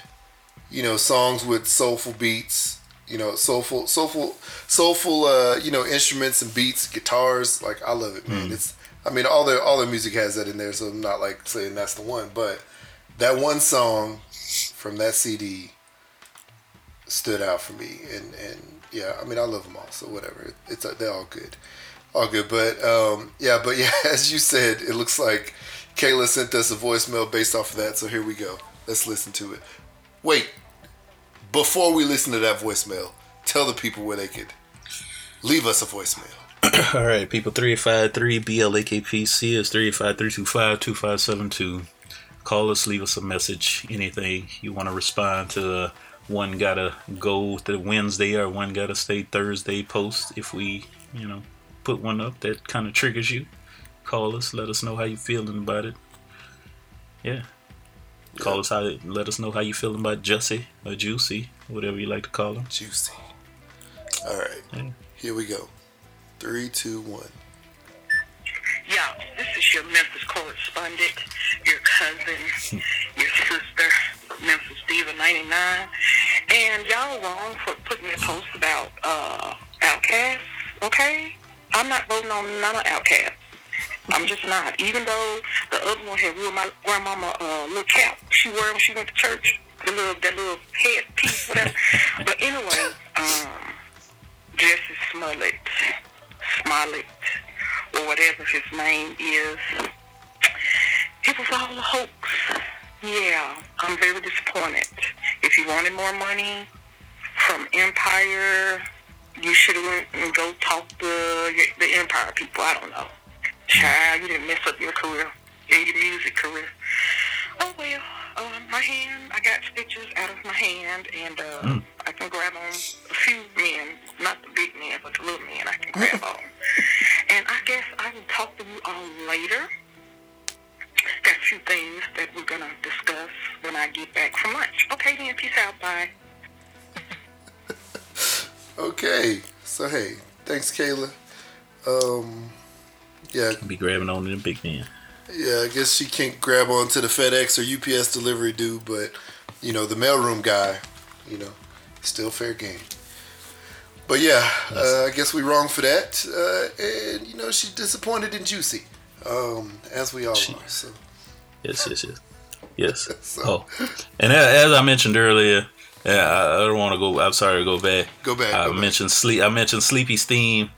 you know songs with soulful beats. You know, soulful, soulful, soulful. Uh, you know, instruments and beats, guitars. Like I love it, man. It's. I mean, all their all their music has that in there, so I'm not like saying that's the one, but that one song from that CD stood out for me, and and yeah, I mean I love them all, so whatever, it's they're all good, all good. But um, yeah, but yeah, as you said, it looks like Kayla sent us a voicemail based off of that, so here we go. Let's listen to it. Wait, before we listen to that voicemail, tell the people where they could leave us a voicemail. All right, people. Three eight five three BLAKPC is three eight five three two five two five seven two. Call us, leave us a message, anything you want to respond to. One gotta go to Wednesday or one gotta stay Thursday post. If we, you know, put one up that kind of triggers you, call us. Let us know how you feeling about it. Yeah. Call us. How let us know how you feeling about Jussie or Juicy, whatever you like to call them. Juicy. All right, Yeah. here we go. Three, two, one. Yeah, this is your Memphis correspondent, your cousin, your sister, Memphis Diva 99. And y'all wrong for putting a post about uh, Outkast, okay? I'm not voting on none of Outkast. I'm just not. Even though the other one had ruined my grandmama uh, little cap she wore when she went to church, the little that little head piece, whatever. but anyway, um, Jesse Smollett, Smollett, or whatever his name is. It was all a hoax. Yeah, I'm very disappointed. If you wanted more money from Empire, you should have went and go talk to the Empire people. I don't know. Child, you didn't mess up your career, your music career. Oh well, uh, my hand, I got stitches out of my hand, and uh, I can grab on a few men, not the big men, but the little men I can grab on. I get back from lunch. Okay then, peace out, bye. Okay, so hey, thanks, Kayla. Um, yeah, Be grabbing on to the big man. yeah, I guess she can't grab onto the FedEx or UPS delivery dude, but you know the mailroom guy, you know, still fair game. But yeah, uh, I guess we wrong for that, uh, and you know she's disappointed in Juicy, um, as we all She- are. So Yes, yes, yes. Yes. So- Oh, and a- as I mentioned earlier, yeah, I, I don't want to go. I'm sorry to go back. go back. I go back. mentioned sleep. I mentioned Sleepy's Theme.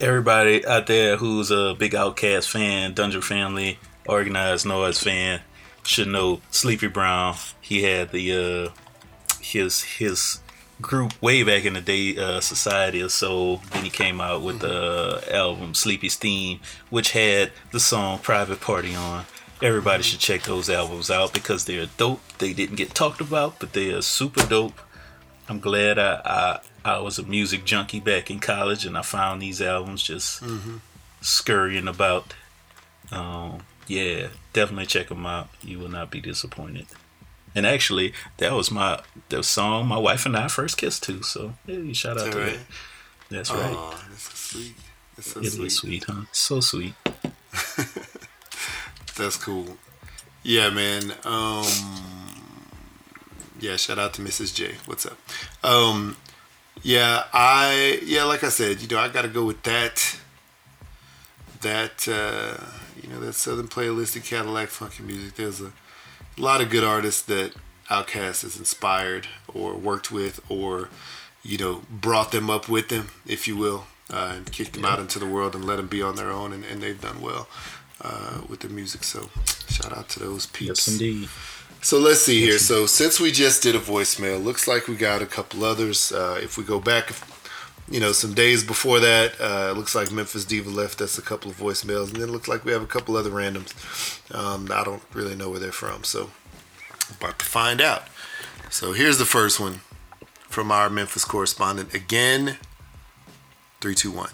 Everybody out there who's a big Outkast fan, Dungeon Family, Organized Noise fan, should know Sleepy Brown. He had the uh, his his group way back in the day, uh, Society of Soul. Then he came out with the album Sleepy Steam, which had the song Private Party on. Everybody should check those albums out because they're dope. They didn't get talked about, but they are super dope. I'm glad I, I I was a music junkie back in college and I found these albums just scurrying about. Um, yeah, definitely check them out. You will not be disappointed. And actually, that was my the song my wife and I first kissed to. So hey, shout out to that that. right? That's right. Oh, that's so sweet. That's so It sweet. sweet, huh? So sweet. That's cool. Yeah, man. Um, yeah, shout out to Mrs. J. What's up? Um, yeah, I yeah, like I said, you know, I got to go with that. That uh, you know, that Southern playlist of Cadillac funky music. There's a lot of good artists that Outkast has inspired or worked with, or you know, brought them up with them, if you will, uh, and kicked them out into the world and let them be on their own, and, and they've done well uh, with the music. So, shout out to those peeps. Yes, indeed. So let's see here. So since we just did a voicemail, looks like we got a couple others. Uh, if we go back, you know, some days before that, uh, it looks like Memphis Diva left us a couple of voicemails, and then it looks like we have a couple other randoms. Um, I don't really know where they're from, so about to find out. So here's the first one from our Memphis correspondent again. Three, two, one.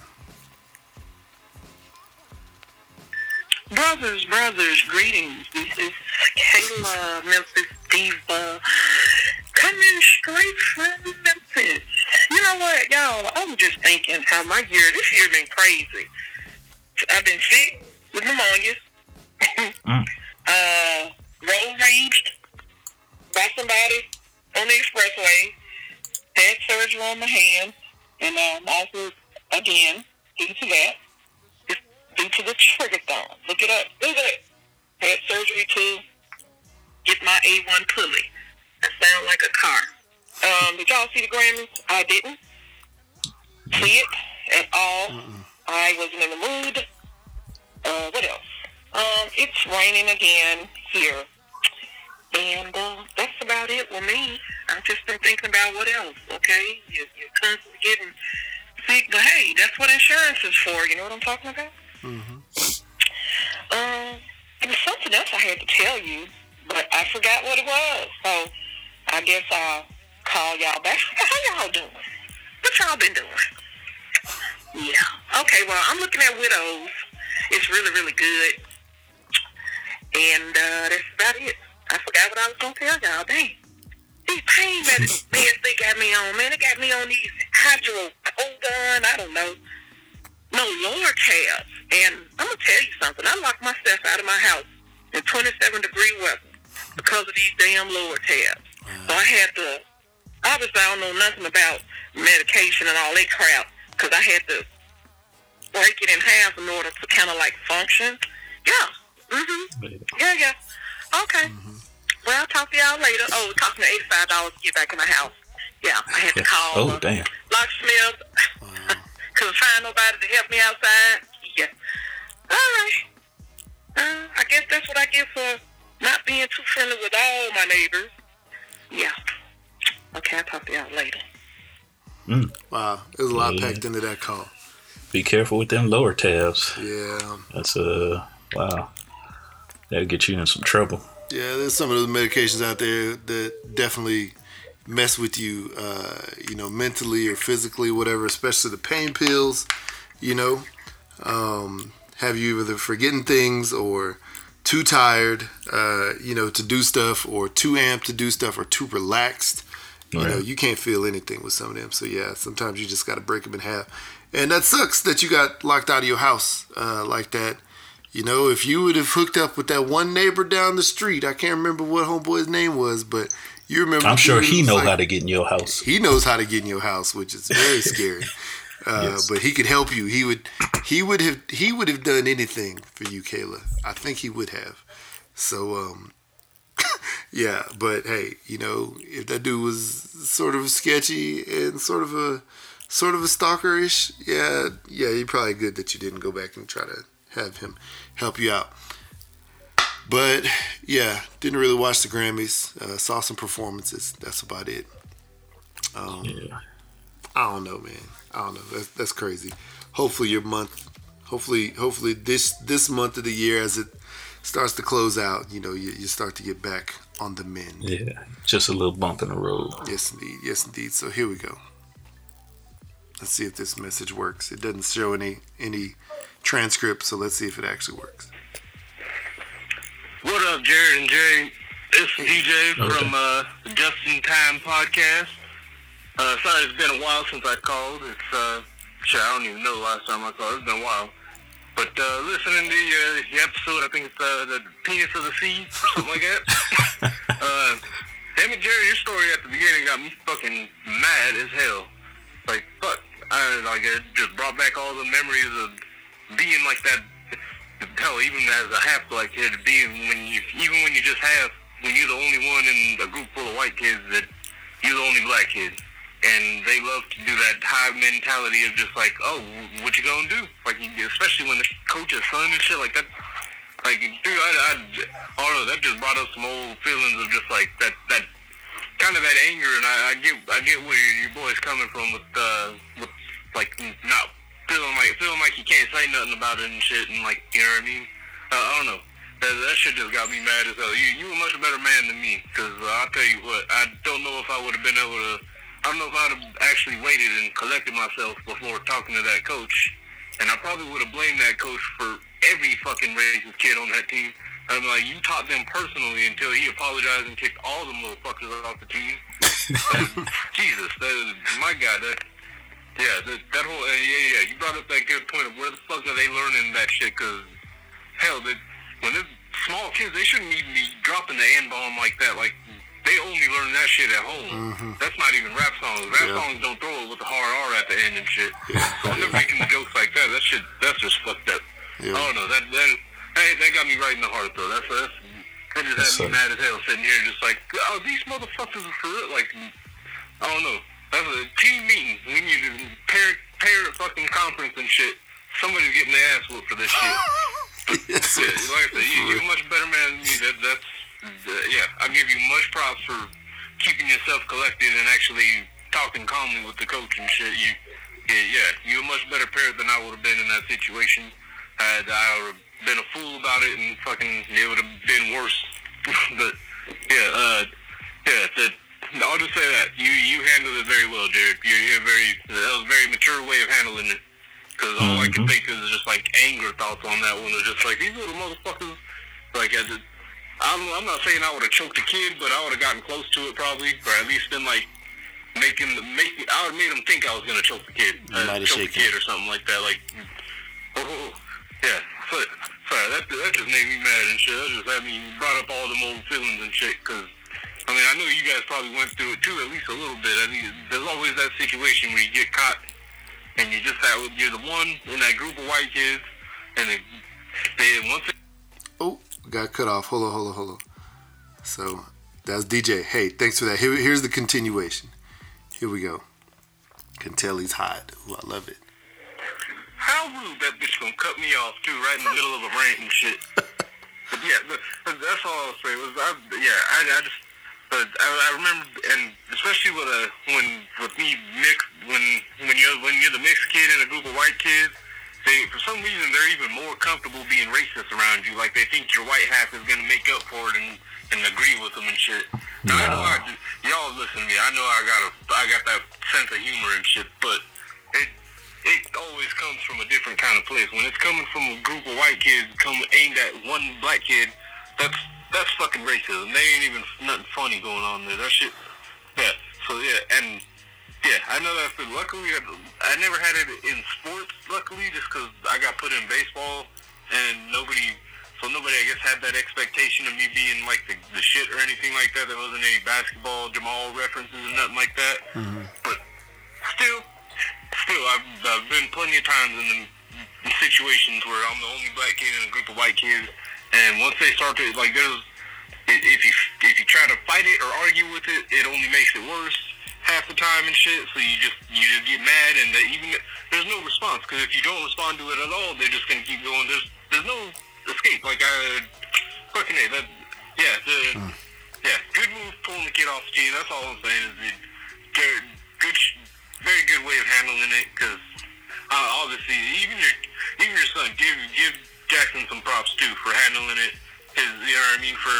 Brothers, brothers, greetings. This is Kayla, Memphis Diva, coming straight from Memphis. You know what, y'all? I'm just thinking how my year, this year been crazy. I've been sick with pneumonia, Mm. uh, road raged by somebody on the expressway, had surgery on my hand, and um, also, again, due to that, due to the trigger thumb. Look it up. Look it. Had surgery to get my A1 pulley. That sound like a car. Um, did y'all see the Grammys? I didn't see it at all. I wasn't in the mood. Uh, what else? Um, it's raining again here. And uh, that's about it with me. I've just been thinking about what else, okay? You're, you're constantly getting sick, but hey, that's what insurance is for. You know what I'm talking about? Um, there was something else I had to tell you, but I forgot what it was. So I guess I'll call y'all back. How y'all doing? What y'all been doing? Yeah. Okay, well, I'm looking at Widows. It's really, really good. And uh, that's about it. I forgot what I was going to tell y'all. Dang. These pain meds they got me on, man. They got me on these hydrocodone, I don't know. No, Lord tabs. And I'm going to tell you something. I locked myself out of my house in 27 degree weather because of these damn lower tabs. So I had to, obviously I don't know nothing about medication and all that crap because I had to break it in half in order to kind of like function. Yeah. hmm Yeah, yeah. Okay. Mhm. Well, I'll talk to y'all later. Oh, it cost me eighty-five dollars to get back in my house. Yeah, I had to call. Oh uh, damn. locksmith. Couldn't find nobody to help me outside. Yeah. All right. Uh, I guess that's what I get for not being too friendly with all my neighbors. Yeah. Okay, I'll talk to y'all later. Wow, there's a lot Yeah. packed into that call. Be careful with them Lortabs. Yeah. That's uh wow. That'll get you in some trouble. Yeah, there's some of those medications out there that definitely mess with you, uh, you know, mentally or physically, whatever. Especially the pain pills, you know, um, have you either forgetting things or too tired, uh, you know, to do stuff, or too amped to do stuff, or too relaxed. You know, you can't feel anything with some of them. So yeah, sometimes you just got to break them in half, and that sucks that you got locked out of your house uh, like that. You know, if you would have hooked up with that one neighbor down the street, I can't remember what homeboy's name was, but you remember. I'm sure he know like- how to get in your house. He knows how to get in your house, which is very scary. Uh, Yes. But he could help you. He would. He would have. He would have done anything for you, Kayla. I think he would have. So, um, yeah. But hey, you know, if that dude was sort of sketchy and sort of a sort of a stalkerish, yeah, yeah, you're probably good that you didn't go back and try to have him help you out. But yeah, didn't really watch the Grammys. Uh, saw some performances. That's about it. Um, Yeah. I don't know, man. I don't know. That's that's crazy. Hopefully your month, hopefully hopefully this this month of the year as it starts to close out, you know, you, you start to get back on the mend. Yeah. Just a little bump in the road. Yes, indeed. Yes, indeed. So here we go. Let's see if this message works. It doesn't show any any transcript, so let's see if it actually works. What up, Jared and Jay? It's DJ Okay. from uh, the Just in Time podcast. Uh, sorry, it's been a while since I called. It's uh, shit, I don't even know the last time I called. It's been a while. But uh, listening to the, uh, the episode, I think it's uh, the penis of the sea, or something like that. uh, damn it, Jerry, your story at the beginning got me fucking mad as hell. Like, fuck. I, like, it just brought back all the memories of being like that hell, even as a half black kid, being when you, even when you just have, when you're the only one in a group full of white kids that you're the only black kid, and they love to do that high mentality of just like, oh, what you gonna do? Like, especially when the coach's son and shit like that. Like, dude, I, I, I don't know, that just brought up some old feelings of just like that, that kind of that anger, and I, I get, I get where your, your boy's coming from with, uh, with like not feeling like feeling like you can't say nothing about it and shit, and like you know what I mean. Uh, I don't know. That, that shit just got me mad as hell. You you a much better man than me, cause uh, I'll tell you what, I don't know if I would have been able to. I don't know if I'd have actually waited and collected myself before talking to that coach, and I probably would have blamed that coach for every fucking racist kid on that team. I'm like, you taught them personally until he apologized and kicked all them little fuckers off the team. Uh, Jesus, that is, my God, that yeah, that, that whole uh, yeah, yeah. You brought up that good point of where the fuck are they learning that shit? Cause hell, that when they're small kids, they shouldn't even be dropping the n bomb like that. Like they only learn that shit at home. Mm-hmm. That's not even rap songs. Rap Yeah. songs don't throw it with the hard R at the end and shit. Yeah. So when they're making jokes like that, that shit, that's just fucked up. Yeah. I don't know. That that that, that got me right in the heart though. That's that's. That just had me mad as hell sitting here, just like, oh, these motherfuckers are for real. Like, I don't know. That's a team meeting. We need to parent, parent fucking conference and shit. Somebody's getting their ass whooped for this shit. yes, Yeah, like I said, you, you're a much better man than me. That, that's, uh, yeah, I give you much props for keeping yourself collected and actually talking calmly with the coach and shit. You, yeah, yeah, you're a much better parent than I would have been in that situation. Had I would have been a fool about it and fucking, it would have been worse. but, yeah, uh, yeah, that, I'll just say that. You you handled it very well, Jared. You're, you're very, that was a very mature way of handling it. Because all I can think is just like anger thoughts on that one. It's just like these little motherfuckers. Like I just, I'm, I'm not saying I would have choked a kid, but I would have gotten close to it probably, or at least been like making the make. I would have made him think I was gonna choke the kid, have uh, choke the kid or something like that. Like, oh, oh, oh. yeah. So, sorry, that that just made me mad and shit. That just had me brought up all them old feelings and shit. Cause I mean, I know you guys probably went through it too, at least a little bit. I mean, there's always that situation where you get caught and you just have you're the one in that group of white kids, and they, they once they Oh, got cut off. Hold on, hold on, hold on. So that's DJ. Hey, thanks for that. Here, here's the continuation. Here we go. Can tell he's hot. Ooh, I love it. How rude that bitch gonna cut me off too, right in the middle of a rant and shit. But yeah, that's all I'll say. Was I, yeah, I, I just, but I, I remember, and especially with a when with me mixed when when you're when you're the mixed kid in a group of white kids, they for some reason they're even more comfortable being racist around you. Like they think your white half is gonna make up for it and and agree with them and shit. Now, I know I, y'all listen to me. I know I got a I got that sense of humor and shit, but it it always comes from a different kind of place. When it's coming from a group of white kids come aimed at one black kid, that's that's fucking racism. There ain't even nothing funny going on there. That shit. Yeah. So yeah, and yeah, I know that's good. Luckily, I, never had it in sports. Luckily, just because I got put in baseball, and nobody, so nobody, I guess, had that expectation of me being like the, the shit or anything like that. There wasn't any basketball Jamal references or nothing like that. Mm-hmm. But still, still, I've, I've been plenty of times in the, the situations where I'm the only black kid in a group of white kids, and once they start to like, there's if you if you try to fight it or argue with it, it only makes it worse half the time and shit. So you just you just get mad, and even there's no response because if you don't respond to it at all, they're just gonna keep going. There's there's no escape. Like I fucking a that yeah the yeah good move pulling the kid off the team. That's all I'm saying is Jared good, very good way of handling it because uh, obviously even your even your son give give Jackson some props too for handling it. His, you know what I mean for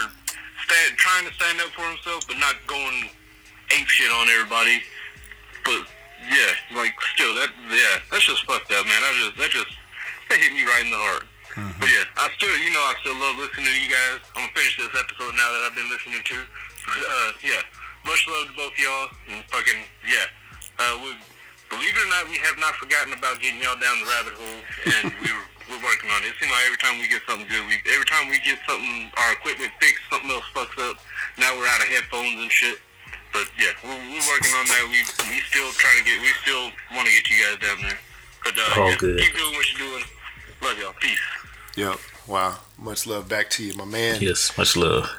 stand, trying to stand up for himself, but not going ape shit on everybody. But yeah, like still that yeah, that's just fucked up, man. I just that just that hit me right in the heart. But yeah, I still you know I still love listening to you guys. I'm gonna finish this episode now that I've been listening to. Uh, yeah, much love to both y'all. And fucking yeah, uh, we believe it or not, we have not forgotten about getting y'all down the rabbit hole, and we're we're working on it. It seems like every time we get something good, we every time we get something our equipment fixed, something else fucks up. Now we're out of headphones and shit. But yeah, we're, we're working on that. We we still trying to get. We still want to get you guys down there. But uh, All yeah, good. keep doing what you're doing. Love y'all. Peace. Yep. Wow. Much love back to you, my man. Yes, much love.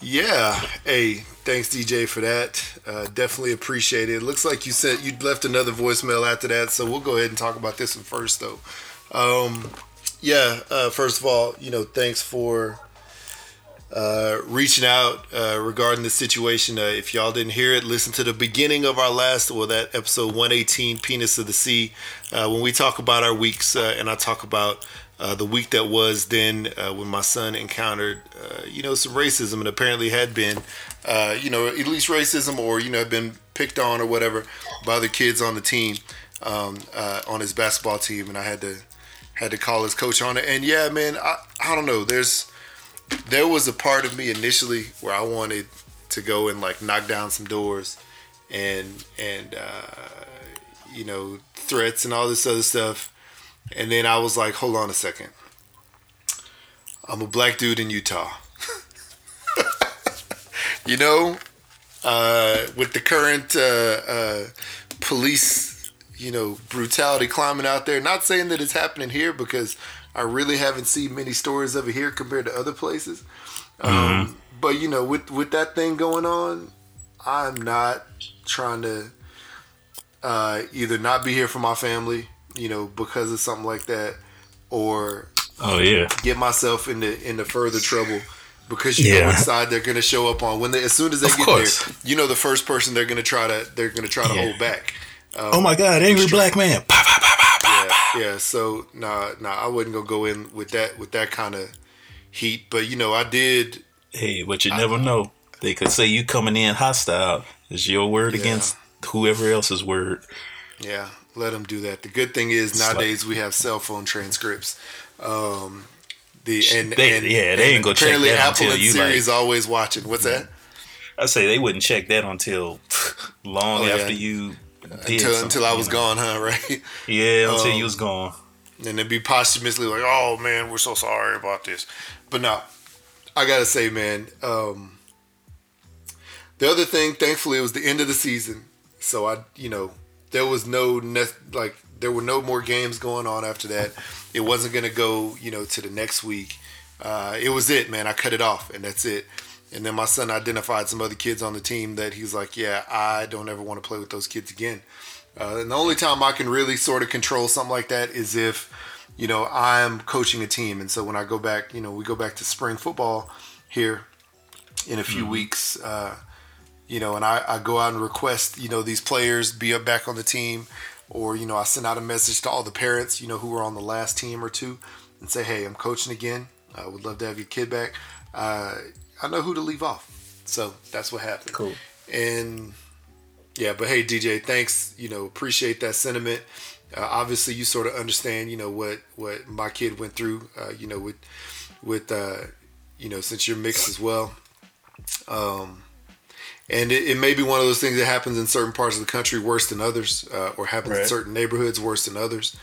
Yeah. Hey, thanks DJ for that. Uh, definitely appreciate it. It looks like you said you left another voicemail after that, so we'll go ahead and talk about this one first, though. Um, yeah. Uh, first of all, you know, thanks for uh, reaching out uh, regarding the situation. Uh, if y'all didn't hear it, listen to the beginning of our last, well, that episode 118, Penis of the Sea, uh, when we talk about our weeks, uh, and I talk about uh, the week that was then when my son encountered, you know, some racism and apparently had been, you know, at least racism or, you know, had been picked on or whatever by other kids on the team, um, on his basketball team. And I had to, had to call his coach on it. And yeah, man, I, I don't know. There's, there was a part of me initially where I wanted to go and like knock down some doors and and uh, you know threats and all this other stuff. And then I was like hold on a second. I'm a black dude in Utah. You know uh, with the current uh, uh, police you know brutality climbing out there. Not saying that it's happening here because I really haven't seen many stories of it here compared to other places. Um, but you know, with with that thing going on, I'm not trying to uh, either not be here for my family, you know, because of something like that, or Oh yeah. get myself into into further trouble because you know Yeah. what side they're gonna show up on when they as soon as they Of get course. there. You know, the first person they're gonna try to they're gonna try to Yeah. hold back. Oh my God, angry black man. Yeah, yeah. So nah, nah, I wasn't gonna go in with that with that kind of heat. But you know, I did. Hey, but you never know. They could say you coming in hostile. Is your word Yeah. against whoever else's word? Yeah, let them do that. The good thing is like- nowadays we have cell phone transcripts. Um, the and, They- and yeah, they ain't gonna check that Apple until and you, Siri like- is always watching. What's that? I say they wouldn't check that until long Oh, yeah. after you did Until something, until I you was know? gone, huh? Right. Yeah, until Um, you was gone. and then be posthumously like, "Oh man, we're so sorry about this." But no, I gotta say, man, um, the other thing, thankfully, it was the end of the season, so I, you know, there was no ne- like there were no more games going on after that. It wasn't gonna go, you know, to the next week. Uh, it was it, man. I cut it off, and that's it. And then my son identified some other kids on the team that he's like, "Yeah, I don't ever want to play with those kids again." Uh, and the only time I can really sort of control something like that is if, you know, I'm coaching a team. And so when I go back, you know, we go back to spring football here in a few weeks, uh, you know, and I, I go out and request, you know, these players be up back on the team. Or, you know, I send out a message to all the parents, you know, who were on the last team or two and say, hey, I'm coaching again. I would love to have your kid back. Uh, I know who to leave off. So that's what happened. Cool. And yeah, but hey, DJ, thanks. You know, appreciate that sentiment. Uh, obviously, you sort of understand, you know, what what my kid went through. Uh, you know, with with uh, you know, since you're mixed as well. Um, and it, it may be one of those things that happens in certain parts of the country worse than others, uh, or happens in certain neighborhoods worse than others.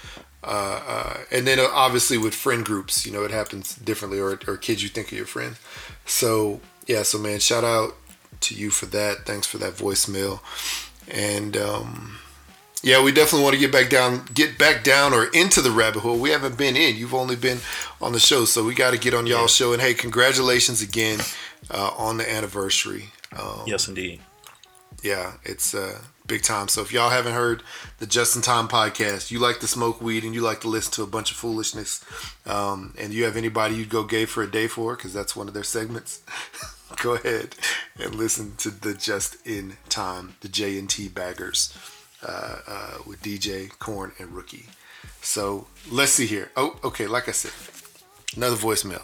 Uh, uh, and then uh, obviously with friend groups, you know, it happens differently, or, or kids you think are your friends. So yeah, so man, shout out to you for that. Thanks for that voicemail. And um, yeah, we definitely want to get back down, get back down or into the rabbit hole. We haven't been in. You've only been on the show, so we got to get on y'all's show. And hey, congratulations again uh, on the anniversary. Um, Yes, indeed. yeah, it's uh, big time. So if y'all haven't heard the Justin Time podcast, you like to smoke weed and you like to listen to a bunch of foolishness, um, and you have anybody you'd go gay for a day for, because that's one of their segments. go ahead and listen to the Just in Time, the J and T Baggers, uh, uh, with DJ Corn and Rookie. So let's see here. Oh, okay. Like I said, another voicemail.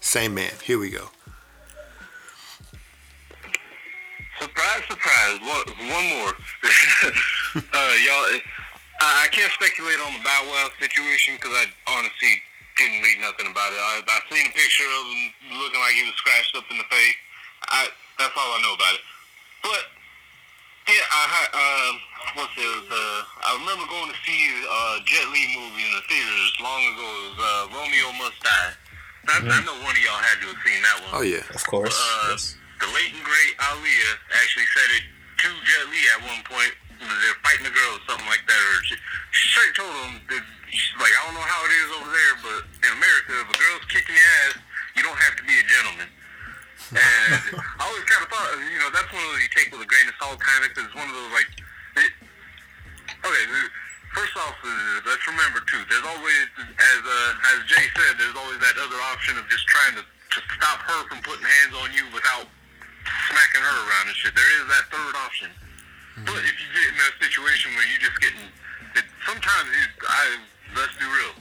Same man. Here we go. Surprise, surprise. One, one more. uh, y'all, I, I can't speculate on the Bow Wow situation because I honestly didn't read nothing about it. I, I seen a picture of him looking like he was scratched up in the face. I, that's all I know about it. But, yeah, I had, um, what's it, was, uh, I remember going to see a Jet Li movie in the theaters long ago. It was uh, Romeo Must Die. I, I know one of y'all had to have seen that one. Oh yeah. Of course. Uh, yes. The late and great Aaliyah actually said it to Jet Li at one point. They're fighting a girl or something like that. Or she, straight told him, that, she's like, I don't know how it is over there, but in America, if a girl's kicking your ass, you don't have to be a gentleman. And I always kind of thought, you know, that's one of those you take with a grain of salt kind of, because it's one of those, like, it, okay, first off, uh, let's remember, too, there's always, as uh, as Jay said, there's always that other option of just trying to, to stop her from putting hands on you without smacking her around and shit. There is that third option. Hmm. But if you get in a situation where you just getting, it, sometimes you, I let's be real.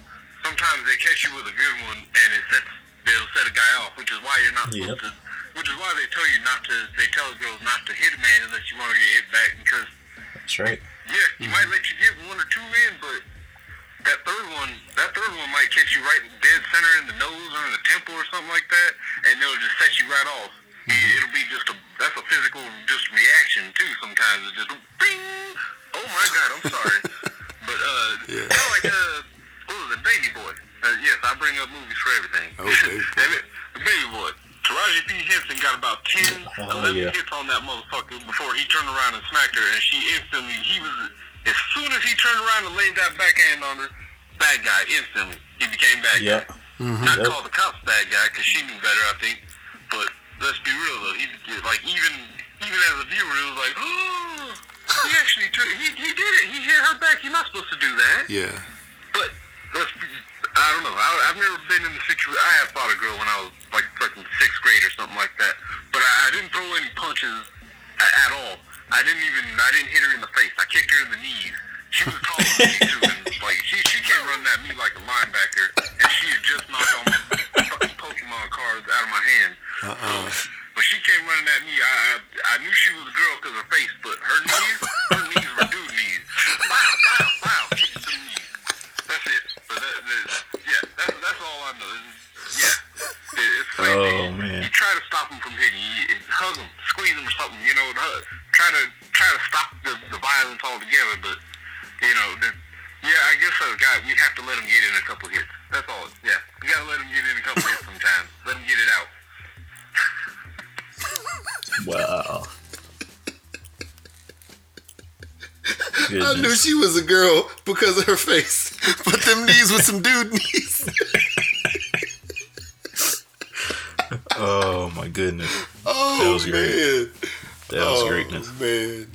Sometimes they catch you with a good one and it sets they'll set a guy off, which is why you're not Yep. supposed to. Which is why they tell you not to. They tell girls not to hit a man unless you want to get hit back because That's right. yeah, he might mm-hmm. let you get one or two in, but that third one, that third one might catch you right dead center in the nose or in the temple or something like that, and it'll just set you right off. It'll be just a that's a physical just reaction too. Sometimes it's just bing. Oh my god, I'm sorry, but uh, Yeah. kind of like uh, what was it, Baby Boy? Uh, yes, I bring up movies for everything. Oh, Baby Boy. Damn it, the Baby Boy. Taraji P. Henson got about 10, Oh, 11 yeah. hits on that motherfucker before he turned around and smacked her, and she instantly, he was, as soon as he turned around and laid that backhand on her, bad guy, instantly, he became bad Yep. guy. Not Yep. call the cops bad guy, because she knew better, I think, but let's be real, though, he, like, even, even as a viewer, it was like, oh, he actually took, he, he did it, he hit her back, you're not supposed to do that. Yeah. But let's be, I don't know. I, I've never been in the situation. I have fought a girl when I was like fucking sixth grade or something like that. But I, I didn't throw any punches at, at all. I didn't even. I didn't hit her in the face. I kicked her in the knees. She was taller than me too, and like she she came running at me like a linebacker, and she had just knocked all my fucking Pokemon cards out of my hand. Uh-uh. But she came running at me. I I, I knew she was a girl because her face, but her knees, her knees were dude knees. Wow, wow, wow, kick to the knees. That's it. But that, that, yeah, that's that's all I know. It's- yeah, it, it's same Oh, thing. man. You try to stop them from hitting. You, you hug them, squeeze them, or something. You know, try to try to stop the, the violence altogether. But you know, the, yeah, I guess a guy, we have to let them get in a couple hits. That's all. Yeah, we gotta let them get in a couple hits sometimes. Let them get it out. Wow. I knew she was a girl because of her face, but them knees were some dude knees. Oh my goodness. Oh That was great. man, That was oh, greatness. man.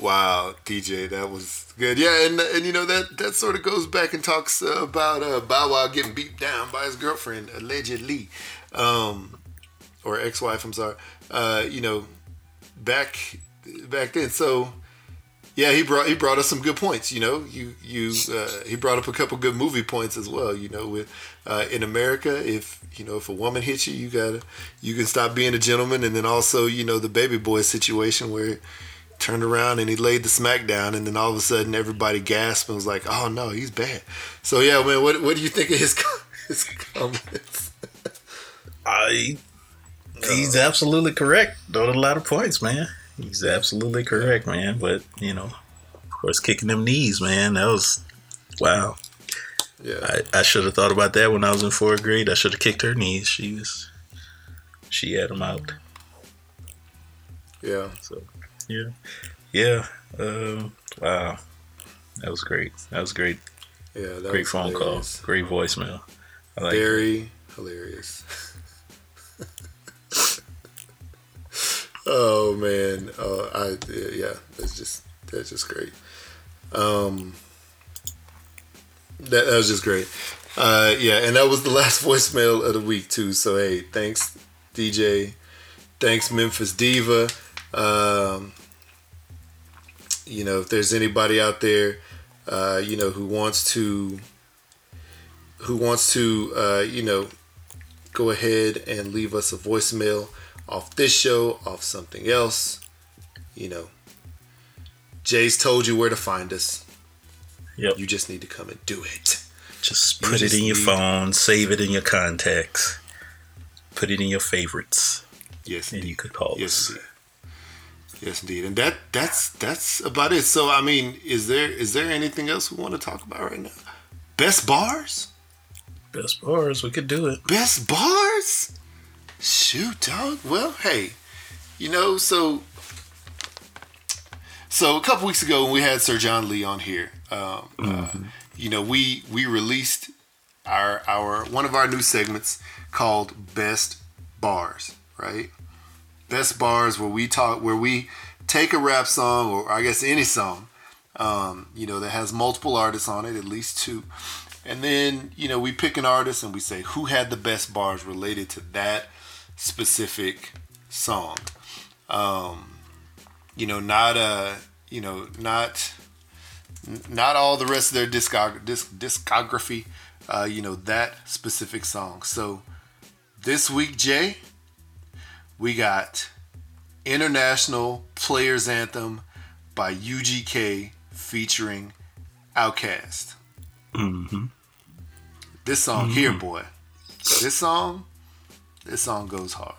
Wow, DJ, that was good. Yeah, and and you know that that sort of goes back and talks about uh, Bow Wow getting beat down by his girlfriend allegedly, um, or ex-wife. I'm sorry. Uh, you know, back back then. So yeah, he brought he brought us some good points. You know, you you uh, he brought up a couple good movie points as well. You know, with uh, in America, if you know if a woman hits you, you gotta you can stop being a gentleman, and then also you know the baby boy situation where he turned around and he laid the smack down, and then all of a sudden everybody gasped and was like, "Oh no, he's bad." So yeah, man, what what do you think of his his comments? I, he's absolutely correct. Throwed a lot of points, man. He's absolutely correct, man. But you know, of course, kicking them knees, man. That was wow. Yeah, I, I should have thought about that when I was in fourth grade. I should have kicked her knees. She was, she had them out. yeah, So yeah, yeah. Um, wow, that was great. That was great. yeah. That Great phone call. Great voicemail. I like. it. Very hilarious. Oh man, uh, I yeah, that's just that's just great. Um, that, that was just great. Uh, yeah, and that was the last voicemail of the week too. So hey, thanks DJ, thanks Memphis Diva. Um, you know, if there's anybody out there, uh, you know, who wants to, who wants to, uh, you know, go ahead and leave us a voicemail off this show, off something else, you know, Jay's told you where to find us. Yep. You just need to come and do it. Just You put just it in your phone, save it in your contacts, put it in your favorites, Yes, and indeed. you could call Yes, us. indeed. Yes, indeed. And that that's that's about it. So I mean, is there is there anything else we want to talk about right now? Best bars? Best bars, we could do it. Best bars? Shoot, dog. Well, hey, you know, so so a couple weeks ago when we had Sir John Lee on here, um, uh, you know, we we released our our one of our new segments called Best Bars, right? Best Bars where we talk where we take a rap song or I guess any song, um, you know, that has multiple artists on it, at least two. And then, you know, we pick an artist and we say who had the best bars related to that specific song. Um, you know, not uh, you know, not not all the rest of their discog- disc- discography, uh, you know, that specific song. So this week, Jay, we got International Players Anthem by UGK featuring Outkast. hmm This song here, boy. This song, this song goes hard.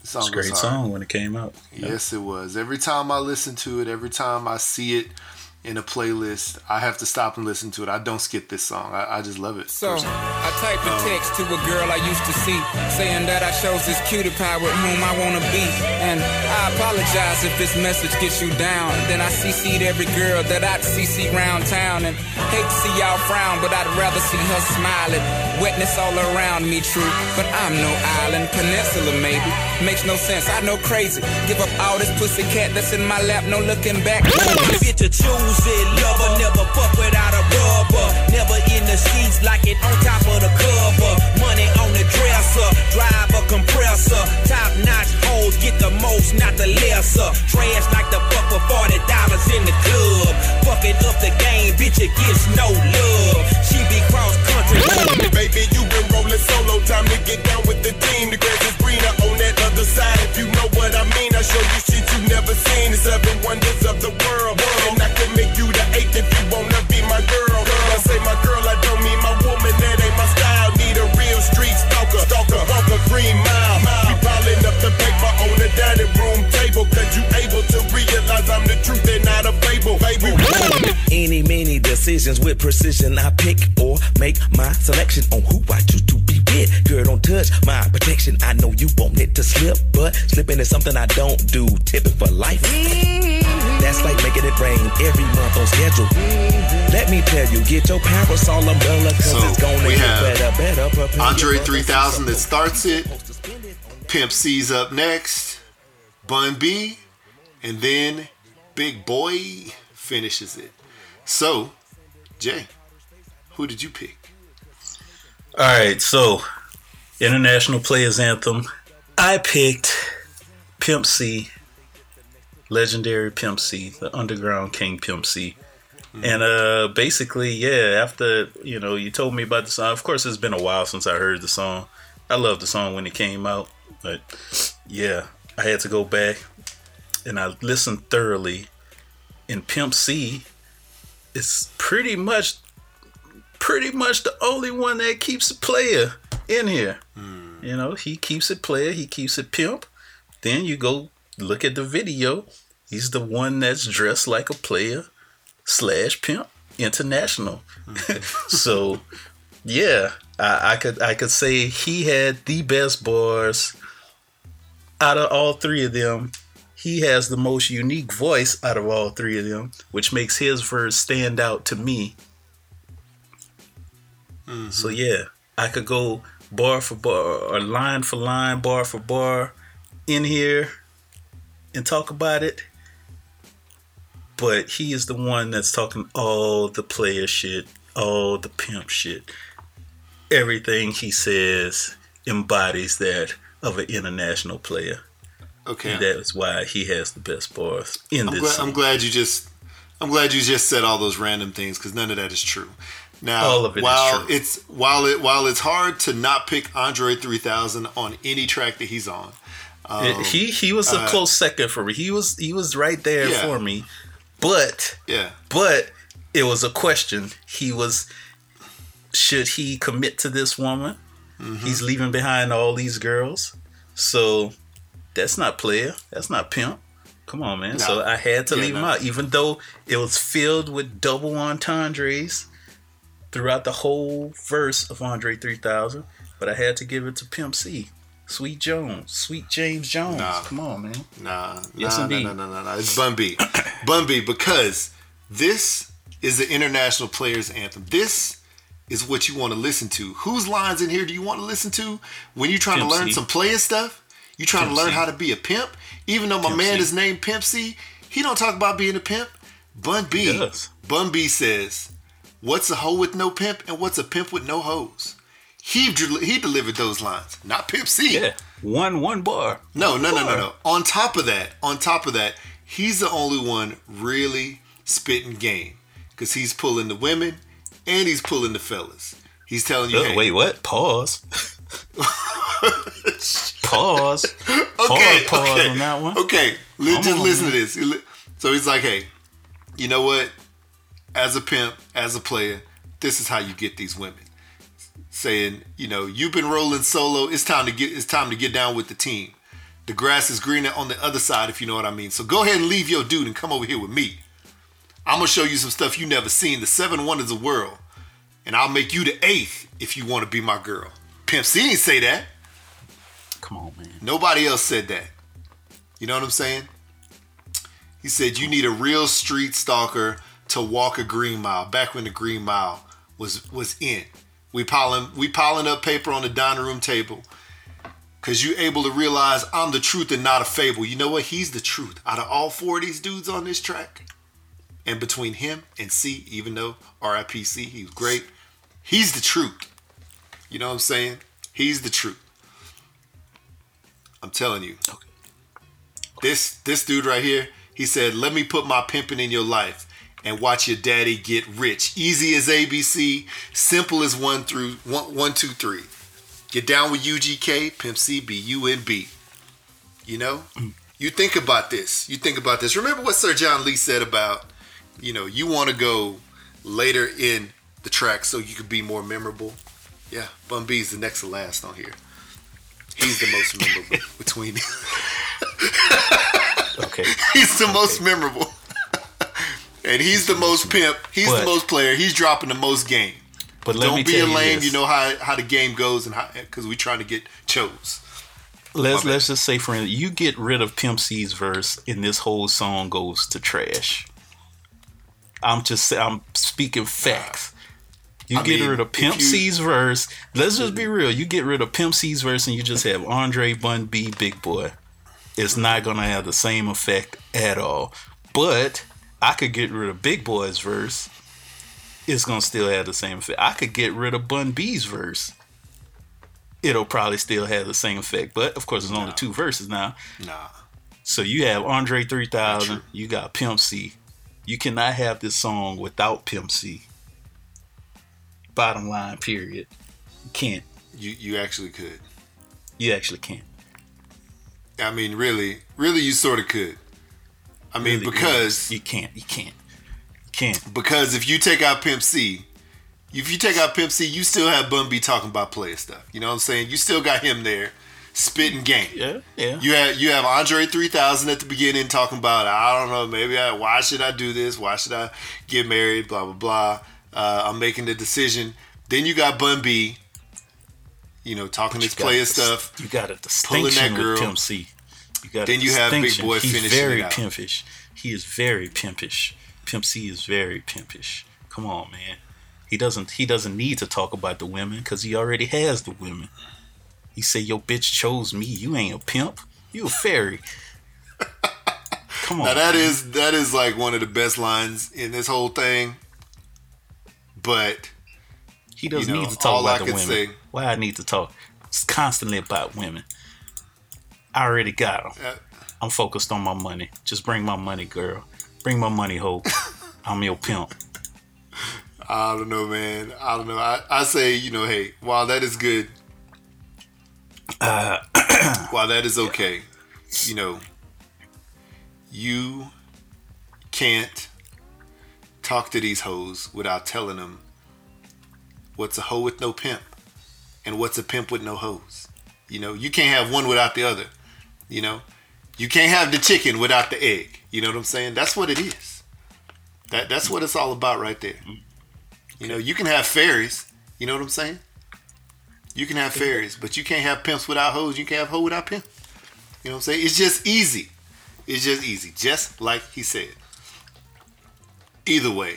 This song It's a goes great hard. song when it came out. Yes, it was. Every time I listen to it, every time I see it in a playlist, I have to stop and listen to it. I don't skip this song. I, I just love it. So, I typed a text to a girl I used to see, saying that I chose this cutie pie with whom I wanna be. And I apologize if this message gets you down. Then I CC'd every girl that I'd CC round town. And hate to see y'all frown, but I'd rather see her smiling. Wetness all around me, true. But I'm no island, peninsula maybe. Makes no sense, I know crazy. Give up all this pussy cat that's in my lap, no looking back. Bitch to choose it, lover, never fuck without a rubber. Never in the sheets like it on top of the cover. Money on the dresser, drive a compressor. Top notch hoes get the most, not the lesser. Trash like the fuck for forty dollars in the club. Fucking up the game, bitch, it gets no love. She be cross country. Baby, you been rolling solo. Time to get down with the team. The grass is greener on that other side. If you know what I mean, I show you shit you never seen. The seven wonders of the world. And I can make you the eighth if you wanna be my girl. I say my girl, I don't mean my woman. That ain't my style. Need a real street stalker. Stalker, a green mile. We piling up the paper on the dining room table. Cause you able to realize I'm the truth and not a fable. Baby, decisions with precision. I pick or make my selection on who I choose to be with. Girl, don't touch my protection. I know you want it to slip, but slipping is something I don't do. Tipping for life. That's like making it rain every month on schedule. Let me tell you, get your parasol umbrella, cause So, it's gonna we get have better, better. Prepare Andre 3000 that starts it. Pimp C's up next. Bun B. And then Big Boi finishes it. So, Jay, who did you pick? All right, so International Players Anthem. I picked Pimp C, legendary Pimp C, the underground king Pimp C. And uh basically, yeah, after, you know, you told me about the song. Of course, it's been a while since I heard the song. I loved the song when it came out, but yeah, I had to go back and I listened thoroughly. And Pimp C is pretty much pretty much the only one that keeps a player in here. Hmm. You know, he keeps a player, he keeps a pimp. Then you go look at the video. He's the one that's dressed like a player slash pimp international. Hmm. so yeah, I, I could I could say he had the best bars out of all three of them. He has the most unique voice out of all three of them, which makes his verse stand out to me so mm-hmm. yeah, I could go bar for bar or line for line, bar for bar in here. and talk about it. But he is the one that's talking all the player shit, all the pimp shit. Everything he says embodies that of an international player. Okay. And that is why he has the best bars in I'm this. glad. I'm glad you just I'm glad you just said all those random things because none of that is true. Now, All of it is while true. it's while it while it's hard to not pick Andre 3000 on any track that he's on, um, he he was a uh, close second for me. He was he was right there Yeah. for me, but yeah, but it was a question. He was should he commit to this woman? Mm-hmm. He's leaving behind all these girls, so that's not player. That's not pimp. Come on, man. No. So I had to Yeah, leave him out, even though it was filled with double entendres throughout the whole verse of Andre 3000. But I had to give it to Pimp C. Sweet Jones, Sweet James Jones. Nah. Come on, man. Nah, Yes, nah, indeed. no, no, no, no, no. It's Bun B. Bun B, because this is the international players anthem. This is what you want to listen to. Whose lines in here do you want to listen to when you're trying Pimp to learn C. some player stuff? You trying Pimp to learn C. how to be a pimp? Even though my Pimp man C. is named Pimp C, he don't talk about being a pimp. Bun B, Bun B says, "What's a hoe with no pimp, and what's a pimp with no hoes?" He he delivered those lines, not Pimp C. Yeah, one one bar. No, no, no, no, no. On top of that, on top of that, he's the only one really spitting game because he's pulling the women and he's pulling the fellas. He's telling you, Oh, hey, wait, what? Pause. pause. okay, Hard pause okay, on that one. okay. Just on, listen to this. So he's like, hey, you know what? As a pimp, as a player, this is how you get these women. Saying, you know, you've been rolling solo. It's time to get. It's time to get down with the team. The grass is greener on the other side, if you know what I mean. So go ahead and leave your dude and come over here with me. I'm gonna show you some stuff you never seen. The seven wonders of the world, and I'll make you the eighth if you want to be my girl. Pimp C didn't say that. Come on, man. Nobody else said that. You know what I'm saying? He said you need a real street stalker to walk a green mile. Back when the green mile was was in, we piling we piling up paper on the dining room table because you able to realize I'm the truth and not a fable. You know what? He's the truth. Out of all four of these dudes on this track, and between him and C, even though RIPC, he was great. He's the truth. You know what I'm saying? He's the truth. I'm telling you. This this dude right here, he said, "Let me put my pimping in your life and watch your daddy get rich. Easy as ABC, simple as one through one, one two three. Get down with UGK, Pimp C, B U N B. You know, mm. you think about this. You think about this. Remember what Sir John Lee said about, you know, you want to go later in the track so you could be more memorable. Yeah, Bun B's the next to last on here. He's the most memorable between. Okay. he's the most memorable. and he's the most pimp. He's the most player. He's dropping the most game. But let Don't be a lame. this. You know how how the game goes and how because we're trying to get chose. let's My let's just say, for instance, you get rid of Pimp C's verse, and this whole song goes to trash. I'm just I'm speaking facts. You I get mean, rid of Pimp you- C's verse. Let's just be mm-hmm. real. You get rid of Pimp C's verse, and you just have Andre Bun B Big Boi. It's not gonna have the same effect at all. But I could get rid of Big Boi's verse. It's gonna still have the same effect. I could get rid of Bun B's verse. It'll probably still have the same effect. But of course, it's only two verses now. Nah. So you have Andre 3000, you got Pimp C. You cannot have this song without Pimp C. Bottom line, period. You can't. You you actually could. You actually can't. I mean, really, really, you sort of could. I mean, Really, because you can't. You can't. You can't. because if you take out Pimp C, if you take out Pimp C, you still have Bun B talking about player stuff. You know what I'm saying? You still got him there spitting game. Yeah, yeah. You have you have Andre 3000 at the beginning talking about I don't know maybe I, why should I do this why should I get married blah blah blah uh, I'm making the decision then you got Bun B you know talking his player stuff You got a distinction girl. with Pimp C. You got Then you have Big. Boy He's finishing very pimpish. He is very pimpish. Pimp C is very pimpish. Come on, man. He doesn't. He doesn't need to talk about the women because he already has the women. He say, "Your bitch chose me. You ain't a pimp. You a fairy." Come Now on. that is that is like one of the best lines in this whole thing. But He doesn't you know, need to talk all I about the women. say- Why I need to talk? It's constantly about women. I already got them. uh, I'm focused on my money. Just bring my money, girl. Bring my money, hope. I'm your pimp. I don't know, man. I don't know. I, I say, you know, hey, while that is good, Uh, while that is okay, you know, you can't talk to these hoes without telling them what's a hoe with no pimp and what's a pimp with no hoes. You know, you can't have one without the other. You know, you can't have the chicken without the egg. You know what I'm saying? That's what it is. That that's what it's all about right there. You know, you can have fairies. You know what I'm saying? You can have fairies, but you can't have pimps without hoes. You can't have hoe without pimp. You know what I'm saying? It's just easy. It's just easy. Just like he said. Either way,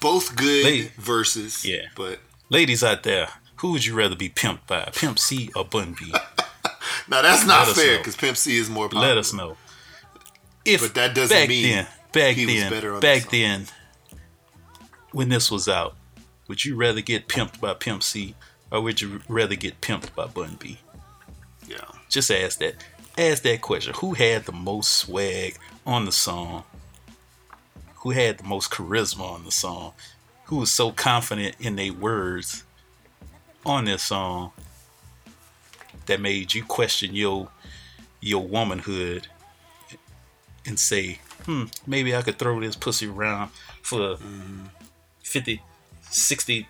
both good Lady. verses. Yeah. But ladies out there, who would you rather be pimped by? Pimp C or Bun B? now that's not Let fair because Pimp C is more popular. Let us know. If But that doesn't back mean then, back then, better on back then, when this was out, would you rather get pimped by Pimp C or would you rather get pimped by Bun B? Yeah. Just ask that. Ask that question. Who had the most swag on the song? Who had the most charisma on the song? Who was so confident in their words on this song that made you question your your womanhood and say, hmm, maybe I could throw this pussy around for 50, 60,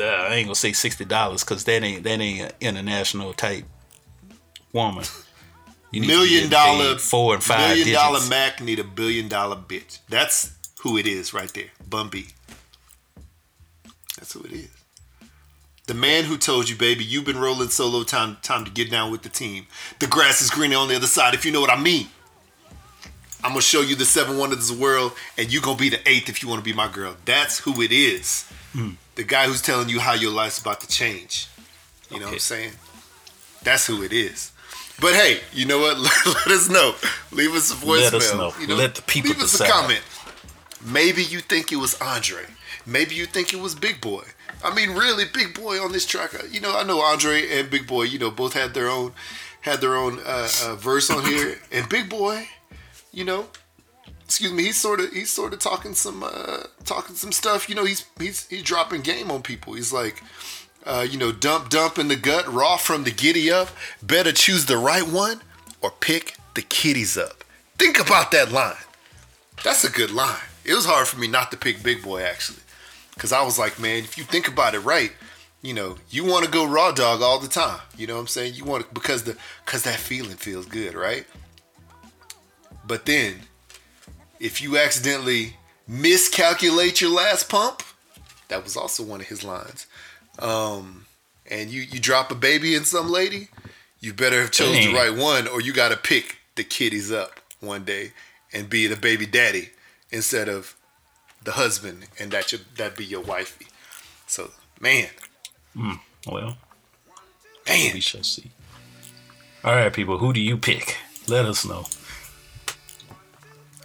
uh, I ain't gonna say sixty dollars because that ain't that ain't an international type woman. You need Million dollar four and five Million digits. dollar Mac need a billion dollar bitch. That's who it is right there. Bun B. That's who it is. The man who told you, baby, you've been rolling solo. Time, time to get down with the team. The grass is greener on the other side. If you know what I mean. I'm gonna show you the seven wonders of the world, and you gonna be the eighth if you want to be my girl. That's who it is. Mm. The guy who's telling you how your life's about to change. You know what I'm saying? That's who it is. But hey, you know what? Let us know. Leave us a voicemail. Let us know. You Let the people leave us decide. a comment. Maybe you think it was Andre. Maybe you think it was Big Boi. I mean, really, Big Boi on this track. uh, You know, I know Andre and Big Boi. You know, both had their own had their own uh, uh, verse on here. And Big Boi, you know, excuse me, he's sort of he's sort of talking some uh, talking some stuff. You know, he's he's he's dropping game on people. He's like, uh, you know, dump dump in the gut, raw from the giddy up. Better choose the right one or pick the kitties up. Think about that line. That's a good line. It was hard for me not to pick Big Boi actually, because I was like, man, if you think about it right, you know, you want to go raw dog all the time. You know what I'm saying? You want to because the because that feeling feels good, right? But then, if you accidentally miscalculate your last pump, that was also one of his lines. Um, and you you drop a baby in some lady, you better have chose the right one, or you got to pick the kiddies up one day and be the baby daddy instead of the husband, and that should that be your wifey. So man, Hmm, well, man, we shall see. All right, people, who do you pick? Let us know.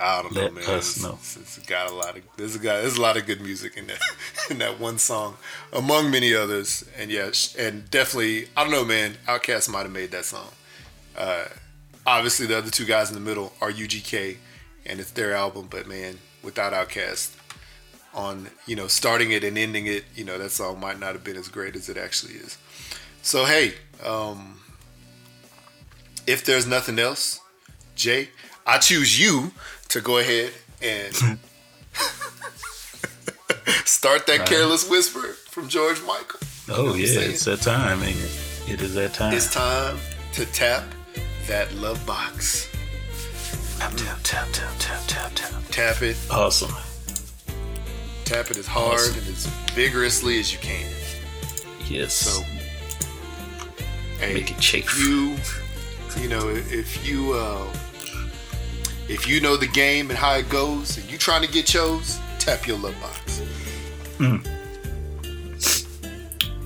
I don't Let know, man. us It's- know. It's, got a lot of there's a guy there's a lot of good music in that in that one song, among many others. And yes, and definitely I don't know, man. Outkast might have made that song. Uh, obviously, the other two guys in the middle are UGK, and it's their album. But man, without Outkast on you know starting it and ending it, you know that song might not have been as great as it actually is. So hey, um, if there's nothing else, Jay, I choose you to go ahead and start that Right. careless whisper from George Michael. You know Oh yeah, it's that time, it? It is that time. It's time to tap that love box. Tap tap tap tap tap tap tap. Tap it. Awesome. Tap it as hard Awesome. and as vigorously as you can. Yes. So, hey, Make it chafe. if you, you know, if you, uh, if you know the game and how it goes, and you trying to get chose, tap your love box. Mm.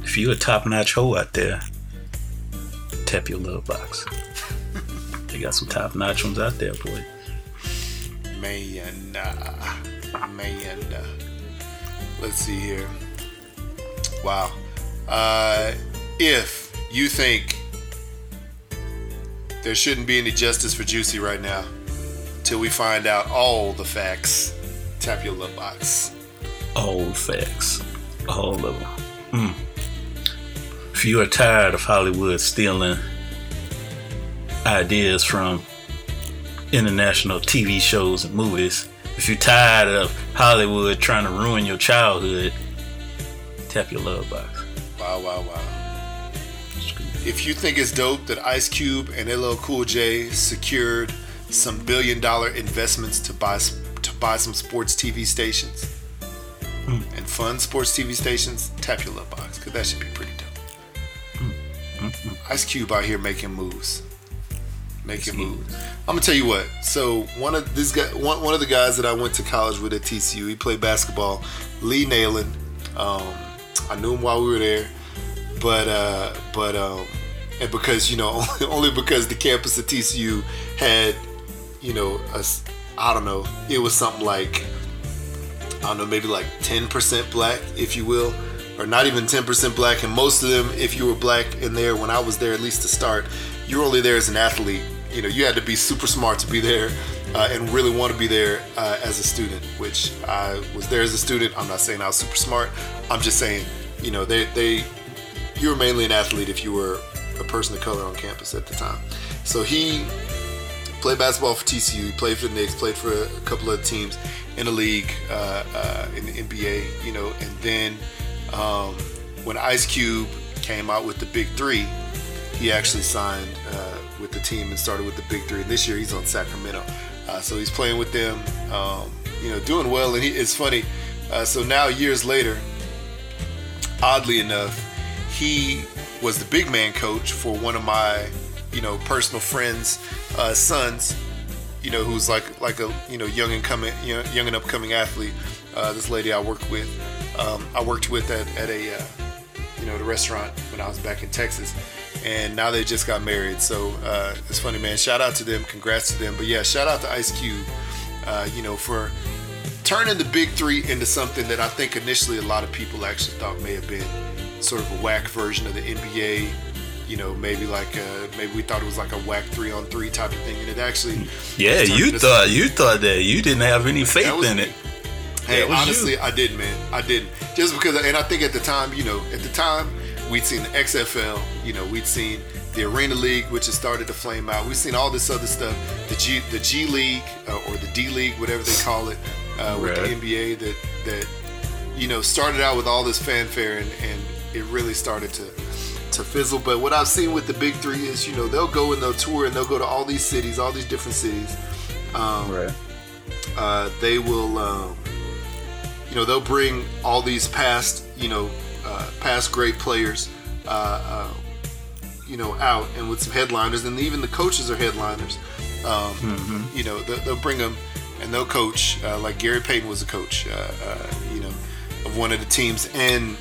If you a top notch hoe out there, tap your love box. They got some top notch ones out there, boy. Man, uh, man. Uh, let's see here. Wow. Uh, if you think there shouldn't be any justice for Juicy right now, till we find out all the facts, tap your love box. All facts. All of them. Mm. If you are tired of Hollywood stealing ideas from international TV shows and movies, if you're tired of Hollywood trying to ruin your childhood, tap your love box. Wow, wow, wow. If you think it's dope that Ice Cube and LL Cool J secured some billion dollar investments to buy to buy some sports TV stations hmm. and fund sports TV stations, tap your love box because that should be pretty dope. Hmm. Hmm. Ice Cube out here making moves, making move. I'm gonna tell you what. So one of this guy, one, one of the guys that I went to college with at TCU, he played basketball. Lee Nailon. Um, I knew him while we were there, but uh, but um, and because you know only because the campus at TCU had you know a I don't know it was something like I don't know maybe like 10% black if you will or not even 10% black and most of them if you were black in there when I was there at least to start you were only there as an athlete you know you had to be super smart to be there uh, and really want to be there uh, as a student which I was there as a student I'm not saying I was super smart I'm just saying you know they they you were mainly an athlete if you were a person of color on campus at the time. So he played basketball for TCU, he played for the Knicks, played for a couple of teams in the league, uh, uh, in the NBA, you know, and then um, when Ice Cube came out with the Big Three, he actually signed uh, with the team and started with the Big Three. And this year he's on Sacramento, uh, so he's playing with them, um, you know, doing well. And he, it's funny. Uh, so now years later, oddly enough, he was the big man coach for one of my, you know, personal friends' uh, sons. You know, who's like like a you know young and coming young, young and upcoming athlete. Uh, this lady I worked with, um, I worked with at, at a uh, you know the restaurant when I was back in Texas, and now they just got married. So uh, it's funny, man. Shout out to them, congrats to them. But yeah, shout out to Ice Cube, uh, you know, for turning the Big Three into something that I think initially a lot of people actually thought may have been sort of a whack version of the NBA. You know, maybe like uh, maybe we thought it was like a whack three on three type of thing, and it actually Yeah, you thought you thought that you didn't have any faith was in it. Hey, honestly, you. I didn't, man. I didn't. Just because, and I think at the time, you know, at the time, we'd seen the XFL, you know, we'd seen the Arena League, which has started to flame out. We've seen all this other stuff, the G, the G League uh, or the D League, whatever they call it, uh, with the NBA that that you know started out with all this fanfare and, and it really started to to fizzle. But what I've seen with the Big Three is, you know, they'll go and they'll tour and they'll go to all these cities, all these different cities. Um, Right. uh, they will, um, you know, they'll bring all these past, you know, uh, past great players, uh, uh, you know, out and with some headliners, and even the coaches are headliners. Um, You know, they'll, they'll bring them and they'll coach. Uh, like Gary Payton was a coach, uh, uh, you know, of one of the teams, and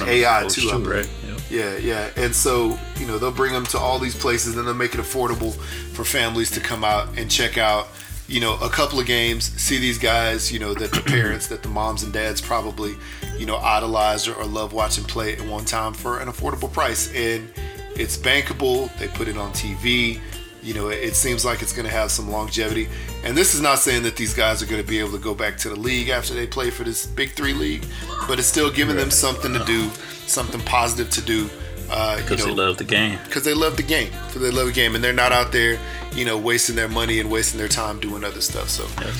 and AI too, I right? Yep. yeah, yeah. And so, you know, they'll bring them to all these places and they'll make it affordable for families to come out and check out, you know, a couple of games, see these guys, you know, that the parents, that the moms and dads probably, you know, idolize or, or love watching play at one time for an affordable price. And it's bankable. They put it on TV. You know, it, it seems like it's going to have some longevity. And this is not saying that these guys are going to be able to go back to the league after they play for this Big Three league, but it's still giving them something to do, something positive to do. Uh, you Because they love the game. because they love the game, because they love the game, and they're not out there, you know, wasting their money and wasting their time doing other stuff. So, Yeah.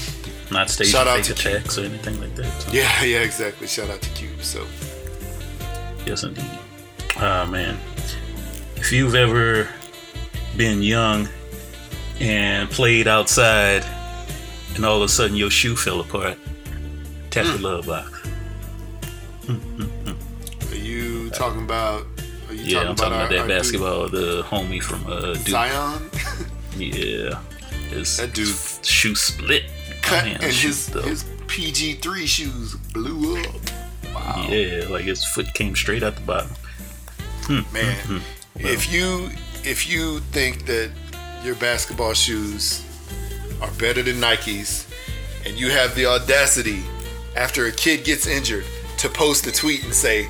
Not staging Shout out to attacks or anything like that. So, yeah, yeah, exactly. Shout out to Cube. So, Yes, indeed. Ah, man. If you've ever been young and played outside and all of a sudden your shoe fell apart, tap Hmm. your love box. are you talking about? Yeah, I'm talking about our- that our dude, basketball, the homie from uh, Duke. Zion Yeah. His That dude shoe split. cut Man, and shoot, his though. his PG three shoes blew up. Wow, Yeah, like his foot came straight out the bottom. Hmm, hmm, man. Hmm. If you if you think that your basketball shoes are better than Nikes, and you have the audacity after a kid gets injured to post a tweet and say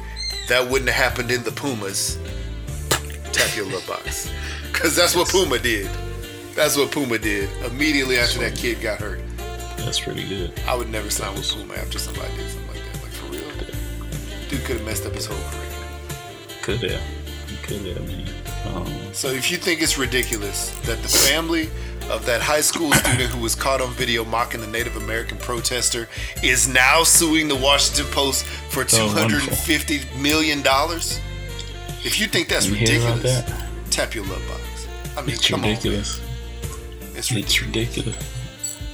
that wouldn't have happened in the Pumas, tap your love box. Cause that's what Puma did. That's what Puma did immediately after that kid got hurt. That's pretty good. I would never sign with Puma after somebody did something like that. Like for real. Dude could have messed up his whole career. Could have. Could have, man. Um, So if you think it's ridiculous that the family of that high school student who was caught on video mocking the Native American protester is now suing the Washington Post for two Oh, hundred wonderful. and fifty million dollars, if you think that's You ridiculous, that? tap your love box. I mean, it's come ridiculous. on, man. It's It's ridiculous.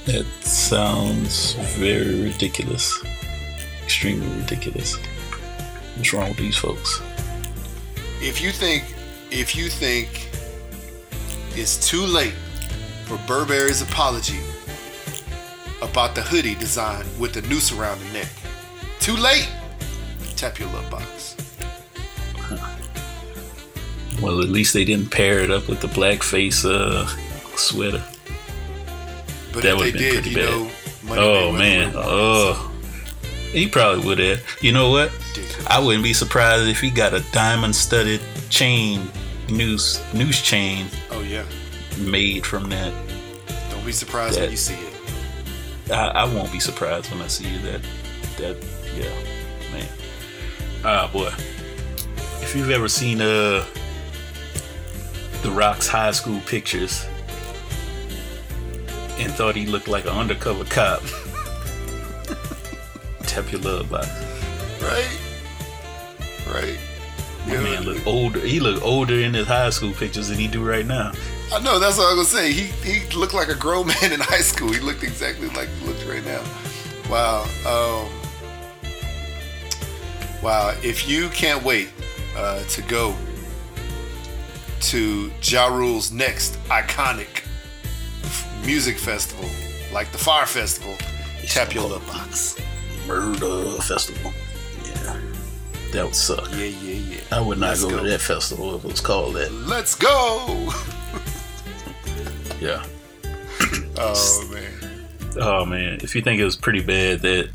That sounds very ridiculous. Extremely ridiculous. What's wrong with these folks? if you think if you think it's too late for Burberry's apology about the hoodie design with the noose around the neck, too late. Tap your love box. Well, at least they didn't pair it up with the blackface uh, sweater. But that if would they have been did, pretty you bad. know, oh man, oh, he probably would have. You know what? I wouldn't be surprised if he got a diamond-studded chain, noose, noose chain Oh yeah. made from that. Don't be surprised when you see it. I, I won't be surprised when I see that. That yeah, man. Ah boy, if you've ever seen uh the Rock's high school pictures and thought he looked like an undercover cop, tap your love box. Right. Right. My man look older. He look older in his high school pictures than he do right now. I know. That's what I was gonna say. He he looked like a grown man in high school. He looked exactly like he looks right now. Wow. Um, wow. If you can't wait uh, to go to Ja Rule's next iconic f- music festival, like the Fyre Festival, tap your love box. Murder festival. Yeah, that would suck. Yeah, yeah, yeah. I would not go, go. to that festival if it was called that. Let's go. Yeah. Oh man. Oh man, if you think it was pretty bad that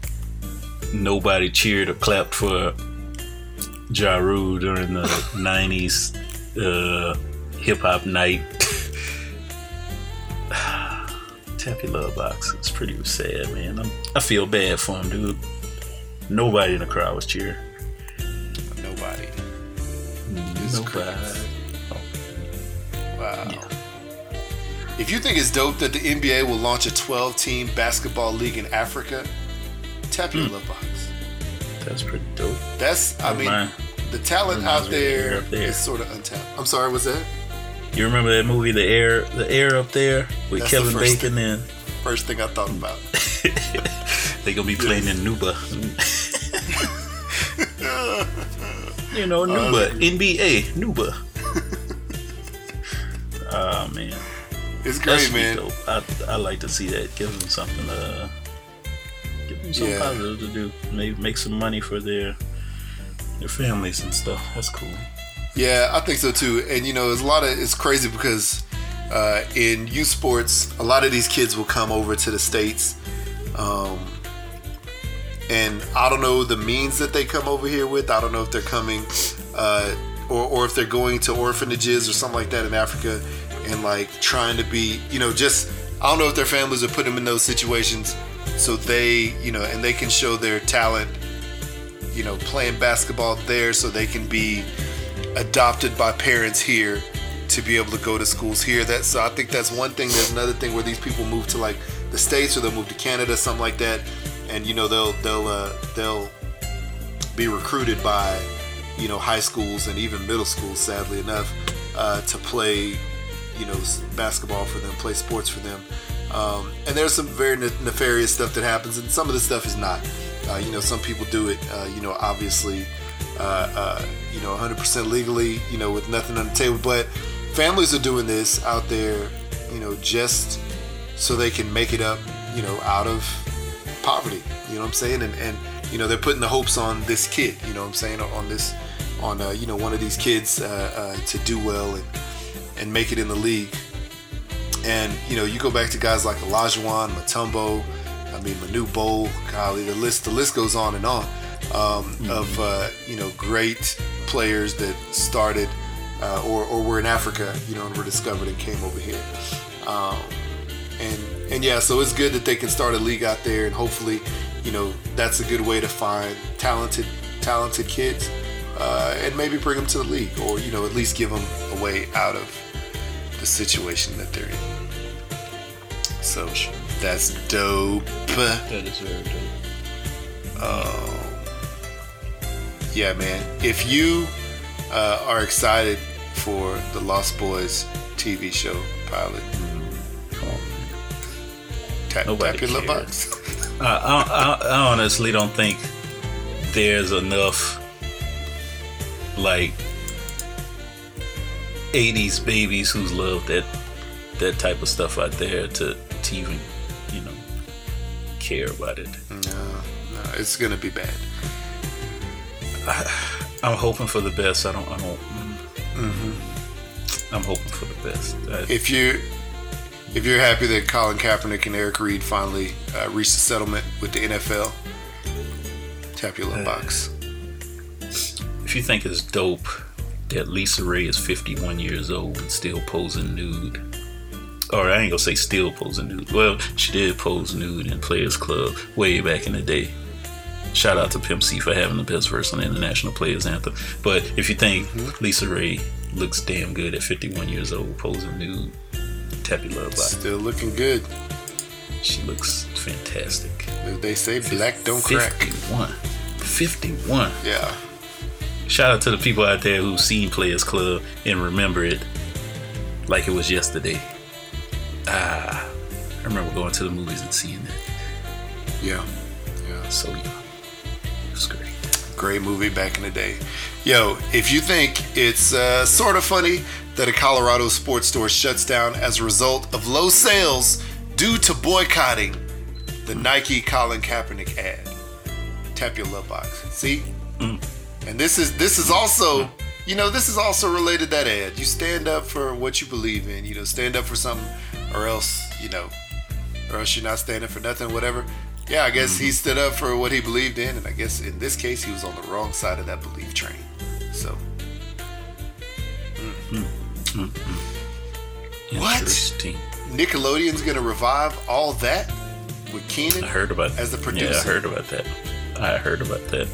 nobody cheered or clapped for Ja Rule during the '90s uh, hip hop night, tap your love box. It's pretty sad, man. I'm, I feel bad for him, dude. Nobody in the crowd was cheering. Nobody. Nobody. Wow. If you think it's dope that the NBA will launch a 12 team basketball league in Africa, tap your love box. That's pretty dope. That's, I Never mean, mind. The talent out the there there. is sort of untapped. I'm sorry, what's that? You remember that movie, The Air, The Air Up There, with That's Kevin first Bacon and First thing I thought about. they gonna be playing in Nuba. you know, Nuba, NBA, Nuba. Oh man, It's great, man. I I like to see that. Give them something. Uh, give them something Yeah. positive to do. Maybe make some money for their their families and stuff. That's cool. Yeah, I think so too. And you know, it's a lot of it's crazy because uh, in youth sports, a lot of these kids will come over to the states, um, and I don't know the means that they come over here with. I don't know if they're coming, uh, or or if they're going to orphanages or something like that in Africa, and like trying to be, you know, just I don't know if their families are putting them in those situations so they, you know, and they can show their talent, you know, playing basketball there, so they can be adopted by parents here to be able to go to schools here. That's so I think that's one thing. There's another thing where these people move to like the states or they'll move to Canada, something like that, and you know they'll they'll uh, they'll be recruited by you know high schools and even middle schools. Sadly enough, uh, to play you know basketball for them, play sports for them. Um, and there's some very nefarious stuff that happens, and some of the stuff is not. Uh, you know, some people do it. Uh, you know, obviously, uh, uh, you know, 100% legally. You know, with nothing on the table. But families are doing this out there. You know, just so they can make it up. You know, out of poverty. You know what I'm saying? And and you know they're putting the hopes on this kid. You know what I'm saying? On this, on uh, you know one of these kids uh, to do well and and make it in the league. And you know, you go back to guys like Olajuwon, Mutombo, I mean Manute Bol, golly, the list the list goes on and on um, of uh, you know great players that started uh, or, or were in Africa, you know, and were discovered and came over here. Um, and and yeah, so it's good that they can start a league out there, and hopefully, you know, that's a good way to find talented talented kids, uh, and maybe bring them to the league, or you know, at least give them a way out of the situation that they're in. So that's dope. That is very dope. Oh. yeah, man. If you uh, are excited for the Lost Boys TV show pilot, tap, Nobody tap your box. I, I, I, I honestly don't think there's enough like 80s babies who's loved that that type of stuff out there to, to even care about it no, no, it's gonna be bad. i'm hoping for the best i don't i don't mm, i'm hoping for the best I, If you if you're happy that Colin Kaepernick and Eric Reid finally uh, reached a settlement with the NFL, tap your little box. if you think it's dope that LisaRaye is 51 years old and still posing nude, or I ain't gonna say still posing nude. Well, she did pose nude in Players Club way back in the day. Shout out to Pimp C for having the best verse on the International Players Anthem. But if you think mm-hmm. LisaRaye looks damn good at 51 years old posing nude, tap your love body. Still looking good. She looks fantastic. As they say, black don't crack. 51. 51. Yeah. Shout out to the people out there who've seen Players Club and remember it like it was yesterday. Ah, I remember going to the movies and seeing that. Yeah. Yeah. So yeah, it was great. Great movie back in the day. Yo, if you think it's uh, sort of funny that a Colorado sports store shuts down as a result of low sales due to boycotting the Nike Colin Kaepernick ad, tap your love box. See? And this is this is also, you know, this is also related to that ad. You stand up for what you believe in. You know, stand up for something, or else, you know, or else you're not standing for nothing. Whatever. Yeah, I guess he mm-hmm. stood up for what he believed in, and I guess in this case he was on the wrong side of that belief train. So mm. mm-hmm. What? Interesting. Nickelodeon's gonna revive all that with Kenan I heard about as the producer. Yeah, I heard about that. I heard about that.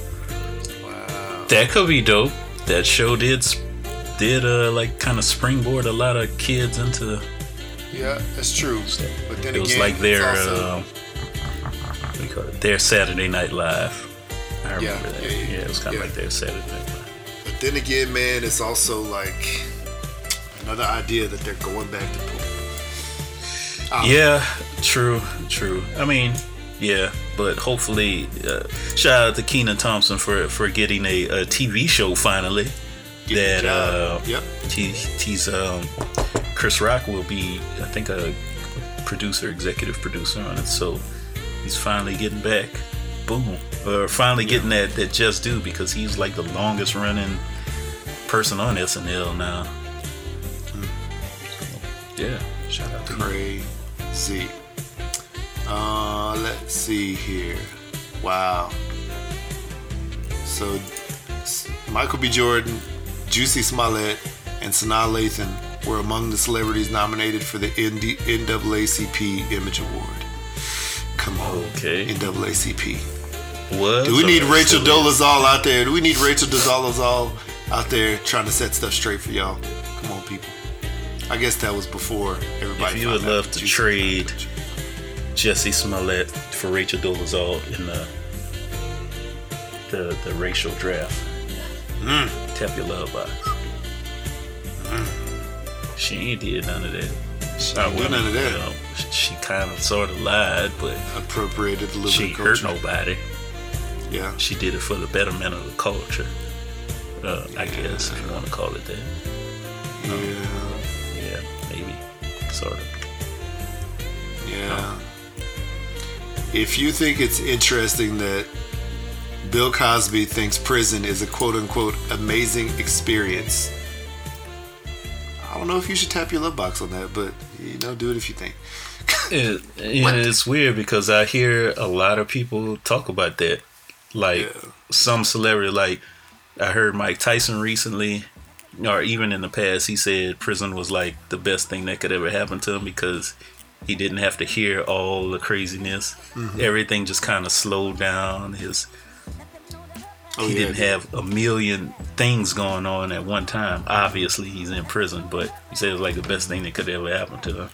Wow. That could be dope. That show did did uh like kind of springboard a lot of kids into Yeah, that's true. But then it was again, like their also- um, do you call it? their Saturday Night Live. I Yeah, remember that. yeah, Yeah, yeah, it was kind of yeah. like their Saturday Night Live. But then again, man, it's also like another idea that they're going back to pull. Um, Yeah, true, true. I mean, yeah, but hopefully, uh, shout out to Kenan Thompson for for getting a, a TV show finally. A that uh, Yep. he, he's um, Chris Rock will be, I think, a producer, executive producer on it. So he's finally getting back. Boom, or finally getting that that just due because he's like the longest running person on SNL now. So, yeah, shout out to. Crazy. Uh, let's see here. Wow. So, Michael B. Jordan, Jussie Smollett, and Sanaa Lathan were among the celebrities nominated for the ND- NAACP Image Award. Come on, Okay. NAACP. Was Do we need Rachel? Dolezal out there? Do we need Rachel Dolezal out there trying to set stuff straight for y'all? Come on, people. I guess that was before everybody. If you would love to trade Jussie Smollett for Rachel Dolezal in the the, the racial draft, Mm. tap your love box. She ain't did none of that. She ain't do well, none of that. you know, she, kind of sort of lied, but Appropriated a little she bit hurt nobody. Yeah. She did it for the betterment of the culture. Uh, I guess if you want to call it that. Yeah. Yeah, maybe, sort of. Yeah. If you think it's interesting that Bill Cosby thinks prison is a quote unquote amazing experience, I don't know if you should tap your love box on that, but you know, do it if you think. It, and it's weird because I hear a lot of people talk about that. Like some celebrity, like I heard Mike Tyson recently, or even in the past, he said prison was like the best thing that could ever happen to him because he didn't have to hear all the craziness. Mhm. Everything just kind of slowed down. His Oh, he yeah, didn't have a million things going on at one time. Obviously, he's in prison, but he said it was like the best thing that could ever happen to him.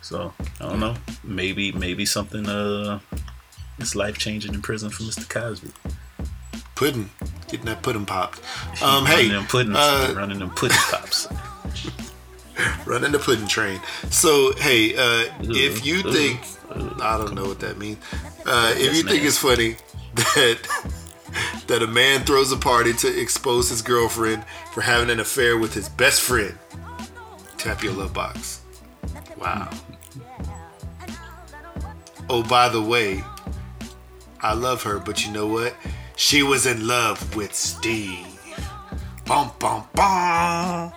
So I don't know. Maybe maybe something uh, it's life changing in prison for Mr. Cosby. Pudding, getting that pudding popped. Um, hey, running them pudding, uh, running them pudding pops. running the pudding train. So hey, uh, if you Ugh, think I don't know what that means, uh, if you think it's funny that that a man throws a party to expose his girlfriend for having an affair with his best friend, tap your love box. Wow. Oh, by the way, I love her, but you know what? She was in love with Steve. Bum bum bum.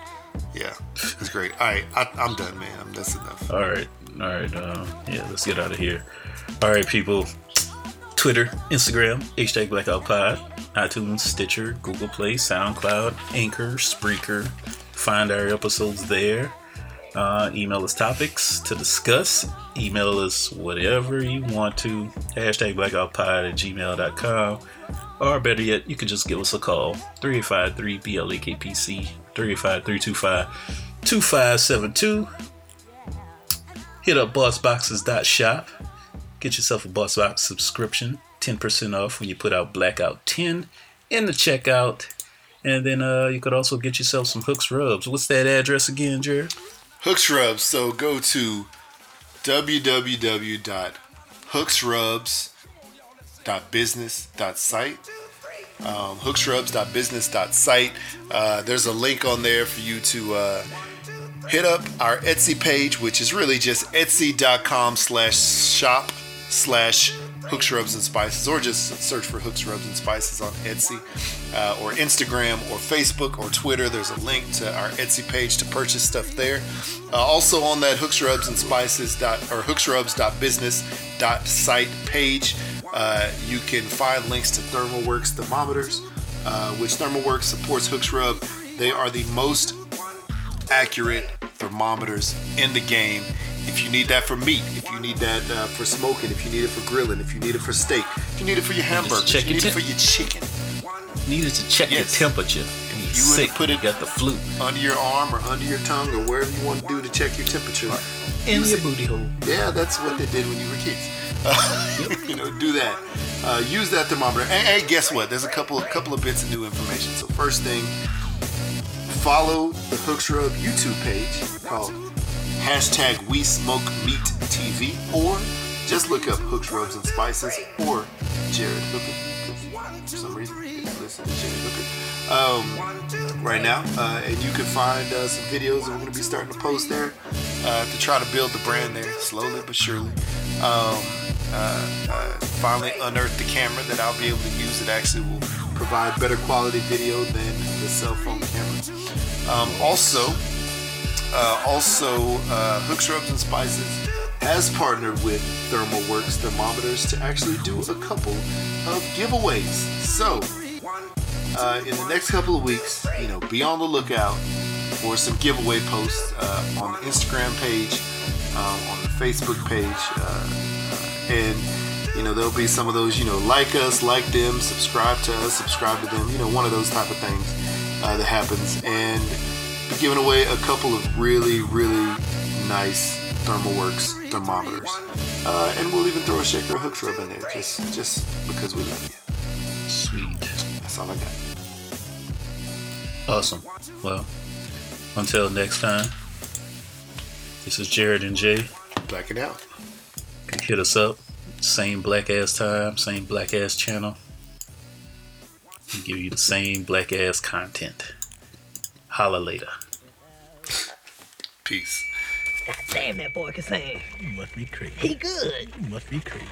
Yeah, it's great. All right, I, I'm done, man. That's enough. All right, all right. Uh, yeah, let's get out of here. All right, people. Twitter, Instagram, hashtag Blackout Pod, iTunes, Stitcher, Google Play, SoundCloud, Anchor, Spreaker. Find our episodes there. Uh, email us topics to discuss. Email us whatever you want to. Hashtag blackoutpod at gmail.com. Or better yet, you can just give us a call. 385 BLAKPC 385 325 2572. Hit up bossboxes.shop. Get yourself a Boss Box subscription. 10% off when you put out Blackout 10 in the checkout. And then uh, you could also get yourself some Hooks Rubs. What's that address again, Jared? Hooks Rubs. So go to www.hooksrubs.business.site. Um, hooksrubs.business.site. Uh, there's a link on there for you to uh, hit up our Etsy page, which is really just etsy.com slash shop slash hooks rubs and spices or just search for hooks rubs and spices on etsy uh, or instagram or facebook or twitter. There's a link to our etsy page to purchase stuff there. Uh, also on that hooks rubs and spices dot or hooksrubs.business dot site page uh, you can find links to ThermoWorks thermometers uh, which ThermoWorks supports hooks rub they are the most accurate thermometers in the game. If you need that for meat, if you need that uh, for smoking, if you need it for grilling, if you need it for steak, if you need it for your hamburger, check if you need it for your chicken, Need it to check Yes. your temperature. you You would sick. put it you got the flu. under your arm or under your tongue or wherever you want to do to check your temperature. In Use your it. booty hole. Yeah, that's what they did when you were kids. Uh, you know, do that. Uh, use that thermometer. And, and guess what? There's a couple of couple of bits of new information. So first thing, follow the Hooks Rub YouTube page called hashtag We Smoke Meat TV, or just look up Hooks Rubs and Spices or Jared Hooker. For some reason, listen to Jared Hooker. Um, right now, uh, and you can find uh, some videos that we're going to be starting to post there uh, to try to build the brand there slowly but surely. Um, uh, uh, finally unearthed the camera that I'll be able to use that actually will provide better quality video than the cell phone camera. Um, also, uh, also uh, Hooks Rubs and Spices has partnered with ThermoWorks thermometers to actually do a couple of giveaways. So, uh, in the next couple of weeks, you know, be on the lookout for some giveaway posts uh, on the Instagram page, um, on the Facebook page, uh, uh, and you know there'll be some of those, you know, like us, like them, subscribe to us, subscribe to them, you know, one of those type of things uh, that happens, and giving away a couple of really, really nice ThermoWorks thermometers, uh, and we'll even throw a shaker hooks rub in there, just just because we love you. Sweet. That's all I got. Awesome. Well, until next time, this is Jared and Jay. Black it out. Hit us up. Same black ass time, same black ass channel. We give you the same black ass content. Holla later. Peace. God Damn, that boy can sing. You must be crazy. He good. You must be crazy.